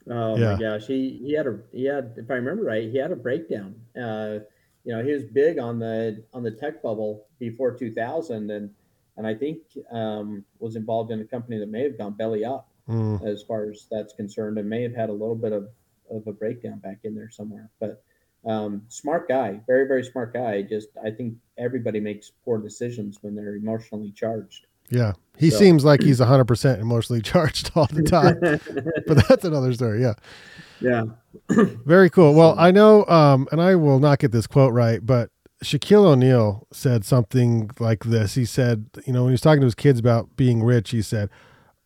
B: Oh
A: Yeah.
B: my gosh, he he had a he had if I remember right, he had a breakdown. Uh, you know, he was big on the on the tech bubble before 2000, and and I think um, was involved in a company that may have gone belly up
A: Mm,
B: as far as that's concerned, and may have had a little bit of of a breakdown back in there somewhere. But um, smart guy, very very smart guy. Just I think everybody makes poor decisions when they're emotionally charged.
A: Yeah, he
B: So-
A: seems like he's 100 percent emotionally charged all the time. but that's another story. Yeah.
B: yeah,
A: Very cool. Well, I know, um, and I will not get this quote right, but Shaquille O'Neal said something like this. He said, you know, when he was talking to his kids about being rich, he said,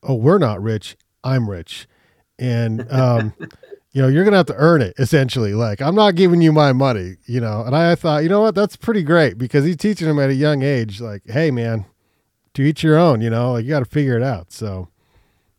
A: "Oh, we're not rich. I'm rich," and um, you know, you're gonna have to earn it. Essentially, like I'm not giving you my money. You know, and I thought, you know what, that's pretty great because he's teaching them at a young age, like, hey, man, to each your own. You know, like you got to figure it out. So,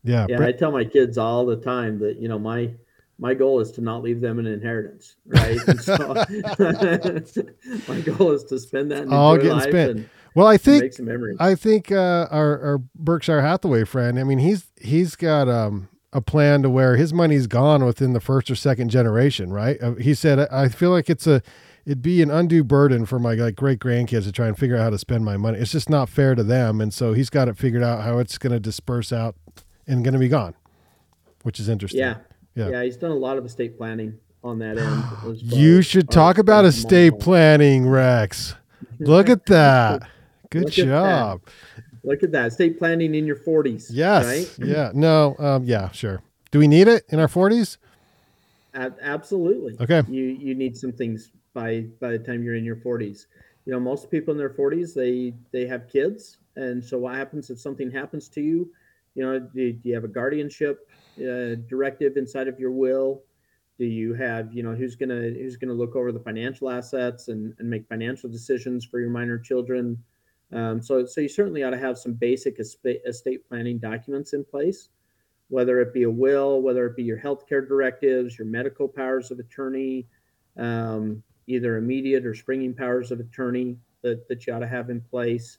A: yeah,
B: Yeah, I tell my kids all the time that you know my my goal is to not leave them an inheritance, right? So, my goal is to spend that and
A: All getting spent.
B: and
A: well, I think
B: make some memories.
A: I think uh, our, our Berkshire Hathaway friend. I mean, he's he's got um, a plan to where his money's gone within the first or second generation, right? Uh, he said, "I feel like it's a it'd be an undue burden for my like great grandkids to try and figure out how to spend my money. It's just not fair to them." And so he's got it figured out how it's going to disperse out and going to be gone, which is interesting.
B: yeah,
A: Yeah.
B: yeah, He's done a lot of estate planning on that end.
A: You should talk about estate planning, Rex. Look at that. Good
B: Look at that.
A: job.
B: Look at that estate planning in your forties.
A: Yes.
B: right.
A: Yeah. No. Um, yeah. Sure. Do we need it in our forties?
B: Absolutely.
A: Okay.
B: You you need some things by by the time you're in your 40s. You know, most people in their 40s they they have kids, and so what happens if something happens to you? You know, do, do you have a guardianship uh, directive inside of your will? Do you have you know who's gonna who's gonna look over the financial assets and and make financial decisions for your minor children? Um, so so you certainly ought to have some basic estate, planning documents in place whether it be a will, whether it be your healthcare directives, your medical powers of attorney, um, either immediate or springing powers of attorney that, that you ought to have in place.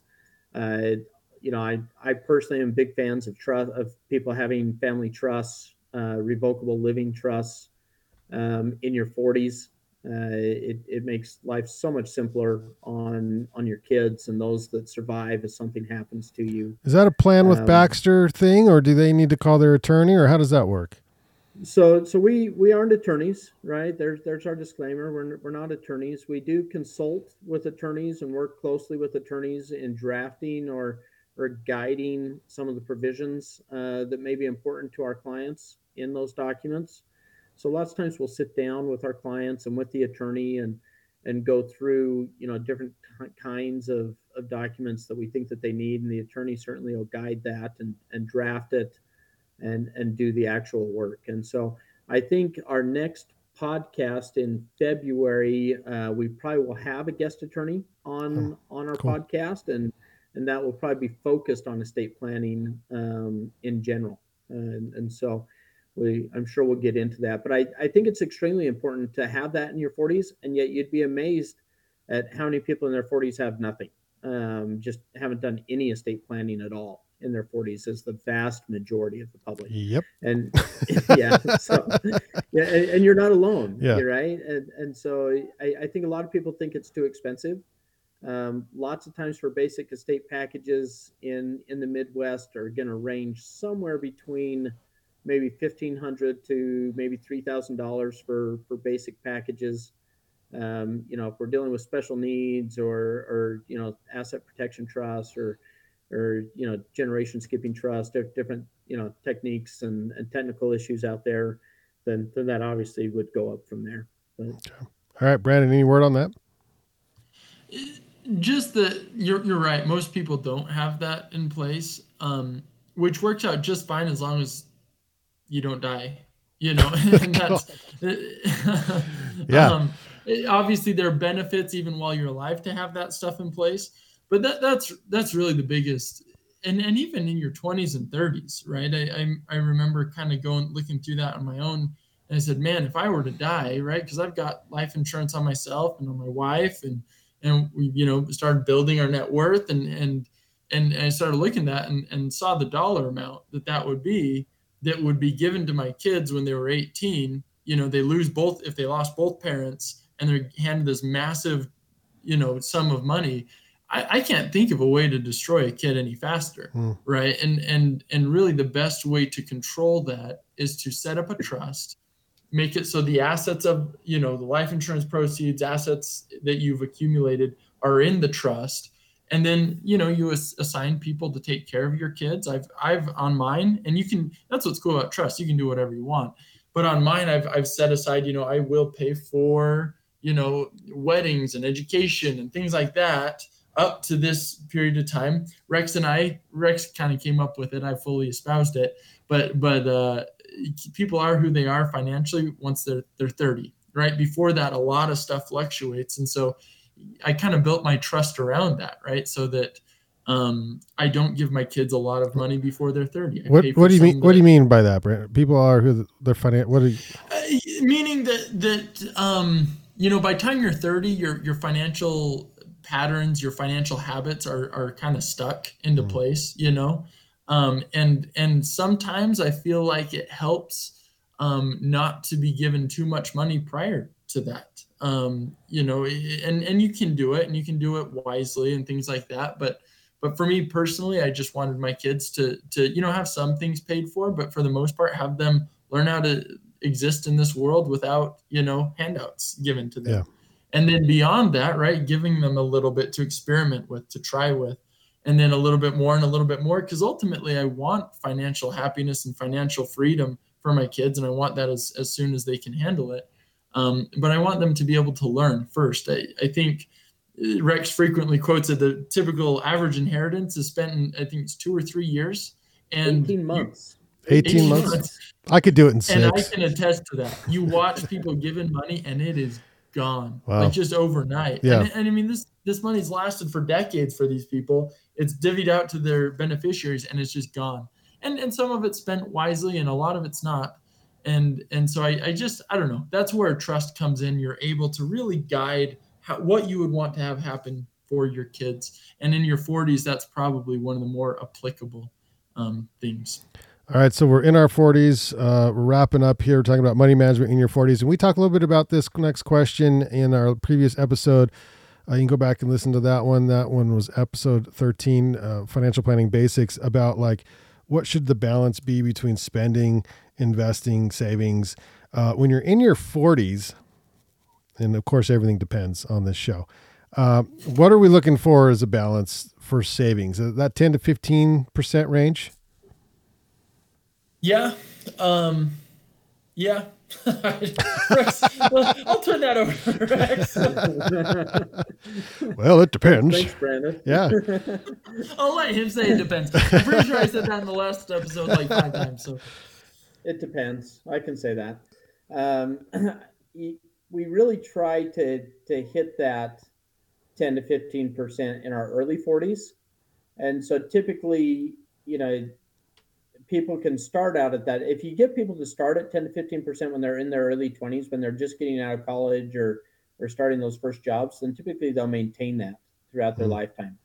B: Uh, you know, I, I personally am big fans of trust of people having family trusts, uh, revocable living trusts um, in your 40s. Uh, it, it makes life so much simpler on on your kids and those that survive if something happens to you.
A: Is that a plan with
B: Um,
A: Baxter thing, or do they need to call their attorney, or how does that work?
B: So, so we we aren't attorneys, right? There's there's our disclaimer. We're we're not attorneys. We do consult with attorneys and work closely with attorneys in drafting or or guiding some of the provisions uh, that may be important to our clients in those documents. So lots of times we'll sit down with our clients and with the attorney and and go through you know different ki- kinds of, of documents that we think that they need, and the attorney certainly will guide that and and draft it and and do the actual work. And so I think our next podcast in February, uh, we probably will have a guest attorney on on our
A: cool.
B: podcast, and and that will probably be focused on estate planning um, in general. And and so we I'm sure we'll get into that. But I I think it's extremely important to have that in your 40s, and yet you'd be amazed at how many people in their 40s have nothing, um, just haven't done any estate planning at all in their 40s is the vast majority of the public
A: Yep.
B: and yeah so yeah and, and you're not alone
A: Yeah.
B: right and and so I, I think a lot of people think it's too expensive um, lots of times for basic estate packages in in the midwest are going to range somewhere between maybe 1500 to maybe $3000 for for basic packages um, you know if we're dealing with special needs or or you know asset protection trusts or or you know generation skipping trust diff- different you know techniques and, and technical issues out there then then that obviously would go up from there but
A: All right, Brandyn. Any word on that?
C: just that you're you're right. Most people don't have that in place, um, which works out just fine as long as you don't die. You know, and that's
A: Yeah.
C: Um, obviously, there are benefits even while you're alive to have that stuff in place, but that that's that's really the biggest. And and even in your 20s and 30s, right? I I, I remember kind of going looking through that on my own And I said, man, if I were to die, right? Because I've got life insurance on myself and on my wife, and and we, you know, started building our net worth, and and and, I started looking at that and, and saw the dollar amount that that would be that would be given to my kids when they were 18. You know, they lose both if they lost both parents, and they're handed this massive, you know, sum of money. I, I can't think of a way to destroy a kid any faster,
A: Hmm.
C: right? And and and really the best way to control that is to set up a trust make it so the assets of you know the life insurance proceeds assets that you've accumulated are in the trust and then you know you as- assign people to take care of your kids i've i've on mine and you can that's what's cool about trust you can do whatever you want but on mine i've i've set aside you know i will pay for you know weddings and education and things like that up to this period of time rex and i rex kind of came up with it i fully espoused it but but uh people are who they are financially once they're they're 30 right before that a lot of stuff fluctuates and so i kind of built my trust around that right so that um, I don't give my kids a lot of money before they're 30. I
A: What what do you mean?
C: some
A: What do you mean by that, Brent? People are who they're finan What are you,
C: Uh, meaning that that um, you know by the time you're 30 your your financial patterns your financial habits are are kind of stuck into
A: Mm.
C: place you know um, and and sometimes i feel like it helps um, not to be given too much money prior to that um, you know and and you can do it and you can do it wisely and things like that but but for me personally i just wanted my kids to to you know have some things paid for but for the most part have them learn how to exist in this world without you know handouts given to them
A: Yeah.
C: And then beyond that right giving them a little bit to experiment with to try with and then a little bit more and a little bit more because ultimately i want financial happiness and financial freedom for my kids and i want that as, as soon as they can handle it um, but i want them to be able to learn first i, I think uh, rex frequently quotes that the typical average inheritance is spent in i think it's two or three years and
B: 18 months.
A: 18 months? I could do it in six
C: and I can attest to that. You watch people giving money and it is gone,
A: Wow.
C: like just overnight.
A: Yeah.
C: And, and I mean, this this money's lasted for decades for these people. It's divvied out to their beneficiaries and it's just gone. And and some of it's spent wisely and a lot of it's not. And and so I, I just I don't know. That's where trust comes in. You're able to really guide how, what you would want to have happen for your kids. And in your 40s, that's probably one of the more applicable um, things.
A: All right, so we're in our 40s. Uh, we're wrapping up here, talking about money management in your 40s. And we talk a little bit about this next question in our previous episode. Uh, you can go back and listen to that one. That one was episode 13, uh, Financial Planning Basics, about like what should the balance be between spending, investing, savings. Uh, when you're in your 40s, and of course, everything depends on this show. Uh, what are we looking for as a balance for savings? Uh, that 10 to 15% range?
C: Yeah. Um, yeah. Rex, well, I'll turn that over to Rex.
A: Well, it depends.
B: Thanks, Brandyn.
A: Yeah.
C: I'll let him say it depends. I'm pretty sure I said that in the last episode like five times. So
B: It depends. I can say that. Um, we really try to to hit that 10 to 15 percent in our early 40s, and so typically, you know, people can start out at that. If you get people to start at 10 to 15 percent when they're in their early 20s, when they're just getting out of college or or starting those first jobs, then typically they'll maintain that throughout their
A: Mhm.
B: lifetime.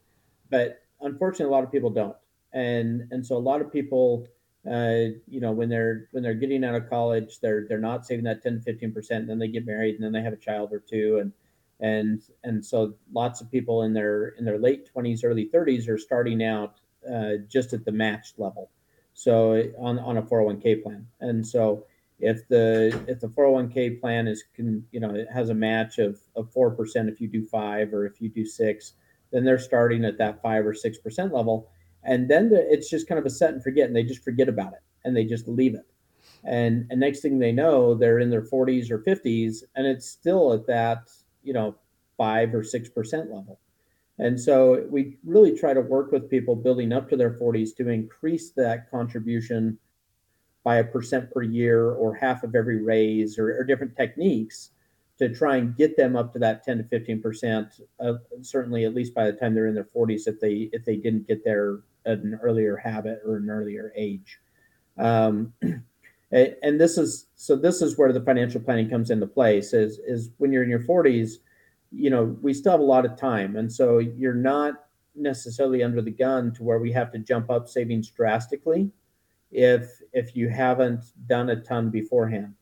B: But unfortunately, a lot of people don't, and and so a lot of people uh, you know, when they're when they're getting out of college, they're they're not saving that 10 to 15 percent. Then they get married and then they have a child or two, and and and so lots of people in their in their late 20s, early 30s are starting out uh, just at the matched level, so on on a 401k plan. And so if the if the 401k plan is can you know it has a match of of four percent if you do five or if you do six, then they're starting at that five or six percent level. And then the, it's just kind of a set and forget and they just forget about it and they just leave it. And and next thing they know they're in their 40s or 50s and it's still at that you know 5 or 6% level and so we really try to work with people building up to their 40s to increase that contribution by a percent per year or half of every raise or, or different techniques to try and get them up to that 10 to 15 percent uh, certainly at least by the time they're in their 40s if they if they didn't get there at an earlier habit or an earlier age. Um, and this is so this is where the financial planning comes into place is is when you're in your 40s you know we still have a lot of time and so you're not necessarily under the gun to where we have to jump up savings drastically if if you haven't done a ton beforehand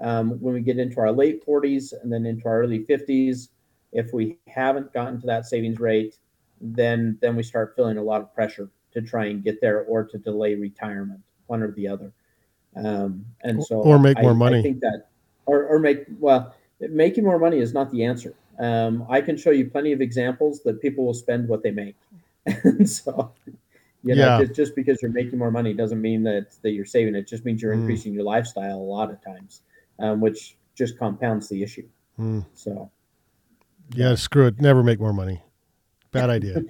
B: um, when we get into our late 40s and then into our early 50s if we haven't gotten to that savings rate then then we start feeling a lot of pressure to try and get there or to delay retirement one or the other um, and so,
A: or make more money.
B: I think that, or, or make well, making more money is not the answer. Um, I can show you plenty of examples that people will spend what they make, and so you know, yeah. just, just because you're making more money doesn't mean that that you're saving. It just means you're mm. increasing your lifestyle a lot of times, um, which just compounds the issue. Mm. So,
A: yeah, screw it. Never make more money. Bad idea.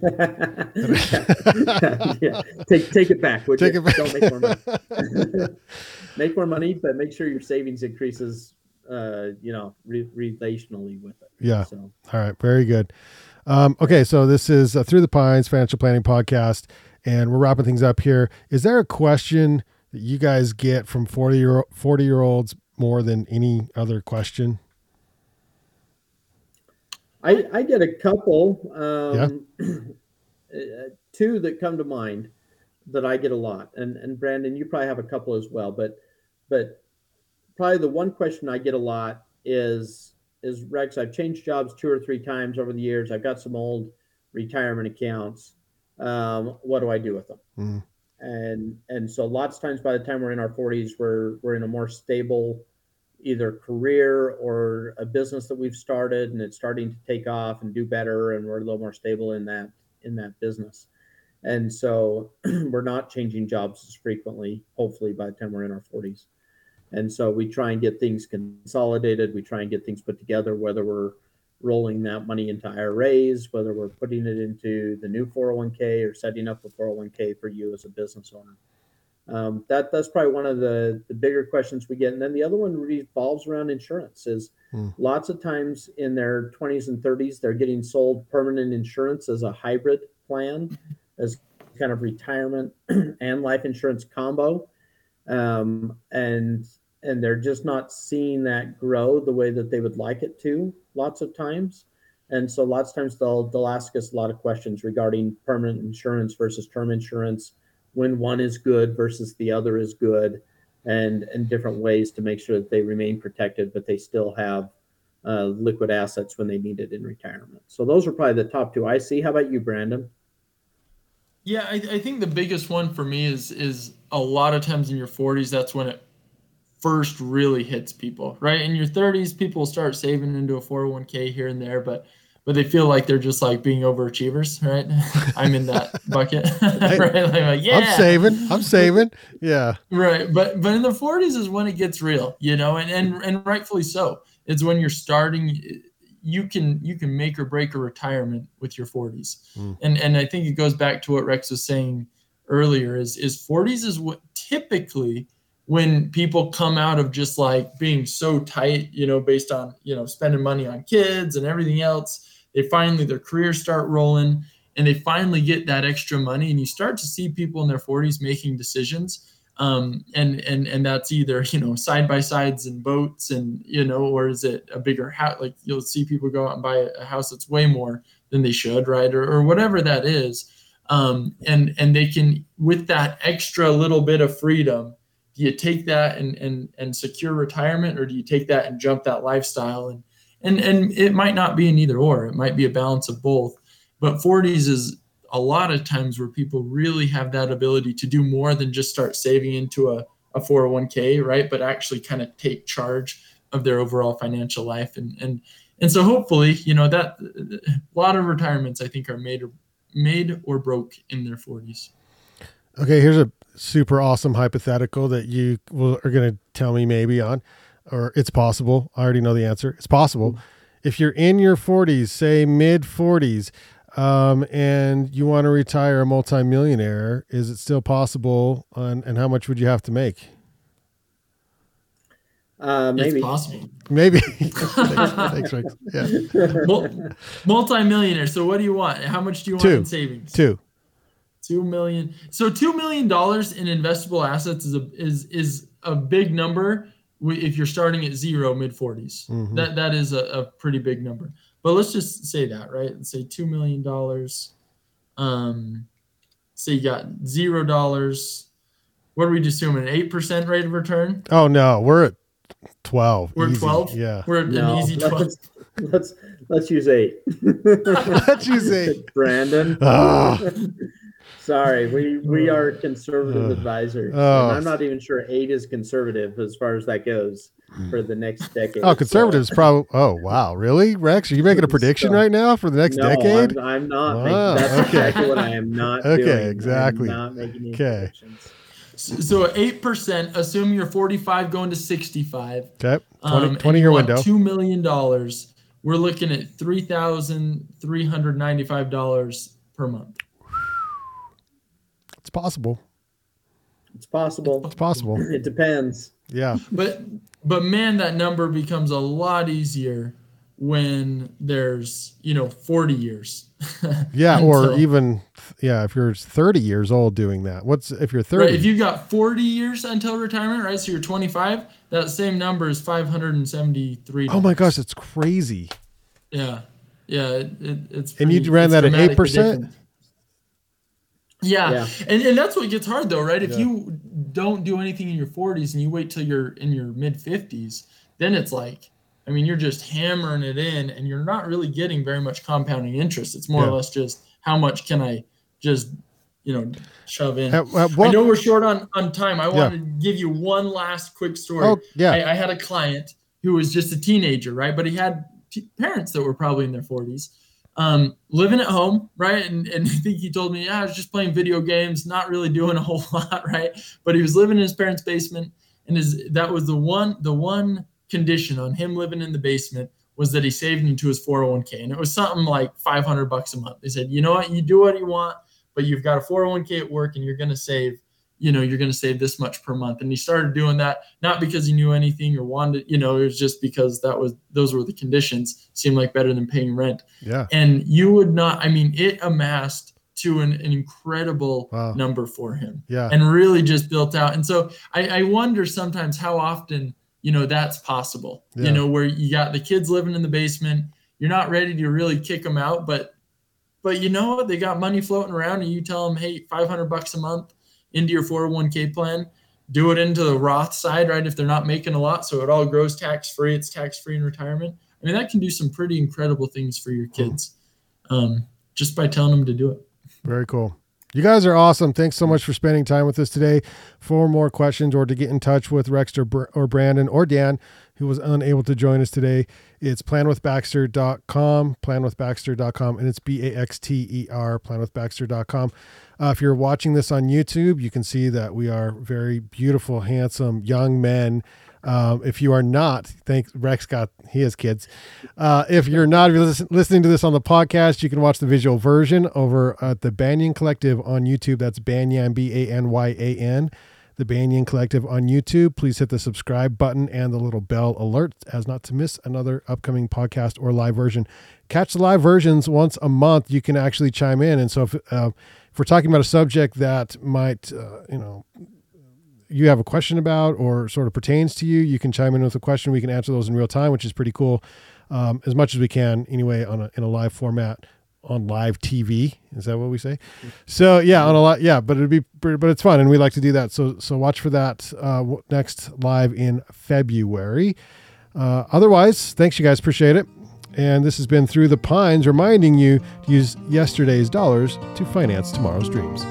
B: yeah. Take take it back. Take it back. Don't make more money. make more money, but make sure your savings increases. Uh, you know, re- relationally with it.
A: Yeah. So. All right. Very good. Um, okay, so this is uh, through the pines financial planning podcast, and we're wrapping things up here. Is there a question that you guys get from forty year forty year olds more than any other question?
B: I, I get a couple, um, yeah. two that come to mind that I get a lot, and and Brandyn, you probably have a couple as well, but but probably the one question I get a lot is is Rex. I've changed jobs two or three times over the years. I've got some old retirement accounts. Um, what do I do with them? Mm. And and so lots of times by the time we're in our 40s, we're we're in a more stable either career or a business that we've started and it's starting to take off and do better and we're a little more stable in that in that business and so we're not changing jobs as frequently hopefully by the time we're in our 40s and so we try and get things consolidated we try and get things put together whether we're rolling that money into iras whether we're putting it into the new 401k or setting up a 401k for you as a business owner um, that that's probably one of the the bigger questions we get. And then the other one revolves around insurance. Is hmm. lots of times in their 20s and 30s they're getting sold permanent insurance as a hybrid plan, as kind of retirement and life insurance combo, um, and and they're just not seeing that grow the way that they would like it to. Lots of times. And so lots of times they'll they'll ask us a lot of questions regarding permanent insurance versus term insurance when one is good versus the other is good and and different ways to make sure that they remain protected but they still have uh, liquid assets when they need it in retirement so those are probably the top two i see how about you brandyn
C: yeah I, I think the biggest one for me is is a lot of times in your 40s that's when it first really hits people right in your 30s people start saving into a 401k here and there but but they feel like they're just like being overachievers, right? I'm in that bucket, right?
A: Like, yeah, I'm saving, I'm saving, yeah,
C: right. But but in the 40s is when it gets real, you know, and and and rightfully so. It's when you're starting. You can you can make or break a retirement with your 40s, mm. and and I think it goes back to what Rex was saying earlier. Is is 40s is what typically when people come out of just like being so tight, you know, based on you know spending money on kids and everything else they finally their careers start rolling and they finally get that extra money and you start to see people in their 40s making decisions um, and and and that's either you know side by sides and boats and you know or is it a bigger house like you'll see people go out and buy a house that's way more than they should right or, or whatever that is um, and and they can with that extra little bit of freedom do you take that and and and secure retirement or do you take that and jump that lifestyle? And and and it might not be an either or it might be a balance of both. But 40s is a lot of times where people really have that ability to do more than just start saving into a, a 401k right? But actually kind of take charge of their overall financial life. And and and so hopefully you know that a lot of retirements i think are made made or broke in their 40s
A: okay here's a super awesome hypothetical that you will, are going to tell me maybe on or it's possible. I already know the answer. It's possible. Mm-hmm. If you're in your 40s, say mid 40s, um, and you want to retire a multimillionaire, is it still possible? And, and how much would you have to make?
B: Uh, maybe.
C: It's possible.
A: Maybe. thanks, thanks,
C: Yeah. Multi-millionaire. So what do you want? How much do you want
A: Two.
C: in savings?
A: Two.
C: Two million. So two million dollars in investable assets is a is is a big number if you're starting at zero mid 40s.
A: Mhm.
C: That that is a, a pretty big number. But let's just say that, right? Let's say two million dollars. Um, say you got zero dollars. What are we assuming? An eight percent rate of return?
A: Oh no, we're at twelve.
C: We're
A: Easy.
C: 12?
A: Yeah.
C: We're at
B: No,
C: an easy twelve.
B: let's, let's let's use eight.
A: Let's use eight.
B: Brandyn.
A: Ah.
B: Sorry, we we uh. are conservative
A: Ugh.
B: advisors.
A: Oh.
B: And I'm not even sure eight is conservative as far as that goes for the next hmm. decade.
A: Oh, conservatives probably. Oh, wow. Really, Rex? Are you making a prediction
B: So-
A: right now for the next
B: no,
A: decade?
B: I'm, I'm not.
A: Wow,
B: Making, that's
A: okay.
B: exactly what I am not
A: Okay,
B: doing. I'm
A: exactly.
B: not making any
A: Okay.
B: Predictions.
C: So eight percent. Assume you're 45 going to 65.
A: Okay. 20,
C: Um,
A: 20 year window.
C: Two million dollars. We're looking at three thousand three hundred ninety-five dollars per month.
A: It's possible.
B: It's possible.
A: It's possible.
B: It depends.
A: Yeah.
C: But but man, that number becomes a lot easier when there's you know 40 years.
A: Yeah. Or
C: Until-
A: even, yeah, if you're 30 years old doing that. What's if you're 30?
C: Right, if you've got 40 years until retirement, right? So you're 25. That same number is 573.
A: oh my gosh, it's crazy.
C: Yeah, yeah, it, it, it's.
A: And you ran that at 8%?
C: different. Yeah.
B: Yeah.
C: And, and that's what gets hard though, right? If
A: Yeah.
C: you don't do anything in your 40s and you wait till you're in your mid 50s, then it's like, I mean, you're just hammering it in and you're not really getting very much compounding interest. It's more
A: Yeah.
C: or less just how much can I just, you know, shove in.
A: At, at
C: I know we're short on, on time. I want to give you one last quick story.
A: oh, yeah.
C: I, I had a client who was just a teenager, right? But he had t- parents that were probably in their 40s, um, living at home, right? And, and I think he told me, yeah, I was just playing video games, not really doing a whole lot, right? But he was living in his parents' basement, and his that was the one the one condition on him living in the basement was that he saved into his 401k, and it was something like 500 bucks a month. They said, you know what, you do what you want, but you've got a 401k at work, and you're going to save you know you're going to save this much per month and he started doing that not because he knew anything or wanted you know it was just because that was those were the conditions seemed like better than paying rent
A: Yeah.
C: and you would not i mean it amassed to an, an incredible
A: Wow.
C: number for him
A: Yeah.
C: and really just built out and so I, I wonder sometimes how often you know that's possible.
A: Yeah.
C: you know where you got the kids living in the basement you're not ready to really kick them out but but you know what? They got money floating around and you tell them hey 500 bucks a month into your 401k plan do it into the roth side right if they're not making a lot so it all grows tax free it's tax free in retirement. I mean that can do some pretty incredible things for your kids um, just by telling them to do it.
A: Very cool. You guys are awesome. Thanks so much for spending time with us today. For more questions or to get in touch with Rex or, Br- or Brandyn or Dan, who was unable to join us today, it's planwithbaxter.com, planwithbaxter.com, and it's B A X T E R, planwithbaxter.com. Uh, if you're watching this on YouTube, you can see that we are very beautiful, handsome young men. Um, if you are not, thanks, Rex got, he has kids. Uh, if you're not if you're lis- listening to this on the podcast, you can watch the visual version over at the Banyan Collective on YouTube. That's Banyan, B A N Y A N. The Banyan Collective on YouTube. Please hit the subscribe button and the little bell alert as not to miss another upcoming podcast or live version. Catch the live versions once a month. You can actually chime in. And so if, uh, if we're talking about a subject that might, uh, you know, you have a question about or sort of pertains to you, you can chime in with a question. We can answer those in real time, which is pretty cool. Um, as much as we can, anyway, on a, in a live format on live TV. Is that what we say? So yeah, on a lot. Yeah, but it'd be, but it's fun, and we like to do that. So so watch for that uh, next live in February. Uh, otherwise, thanks you guys, appreciate it. And this has been through the pines, reminding you to use yesterday's dollars to finance tomorrow's dreams.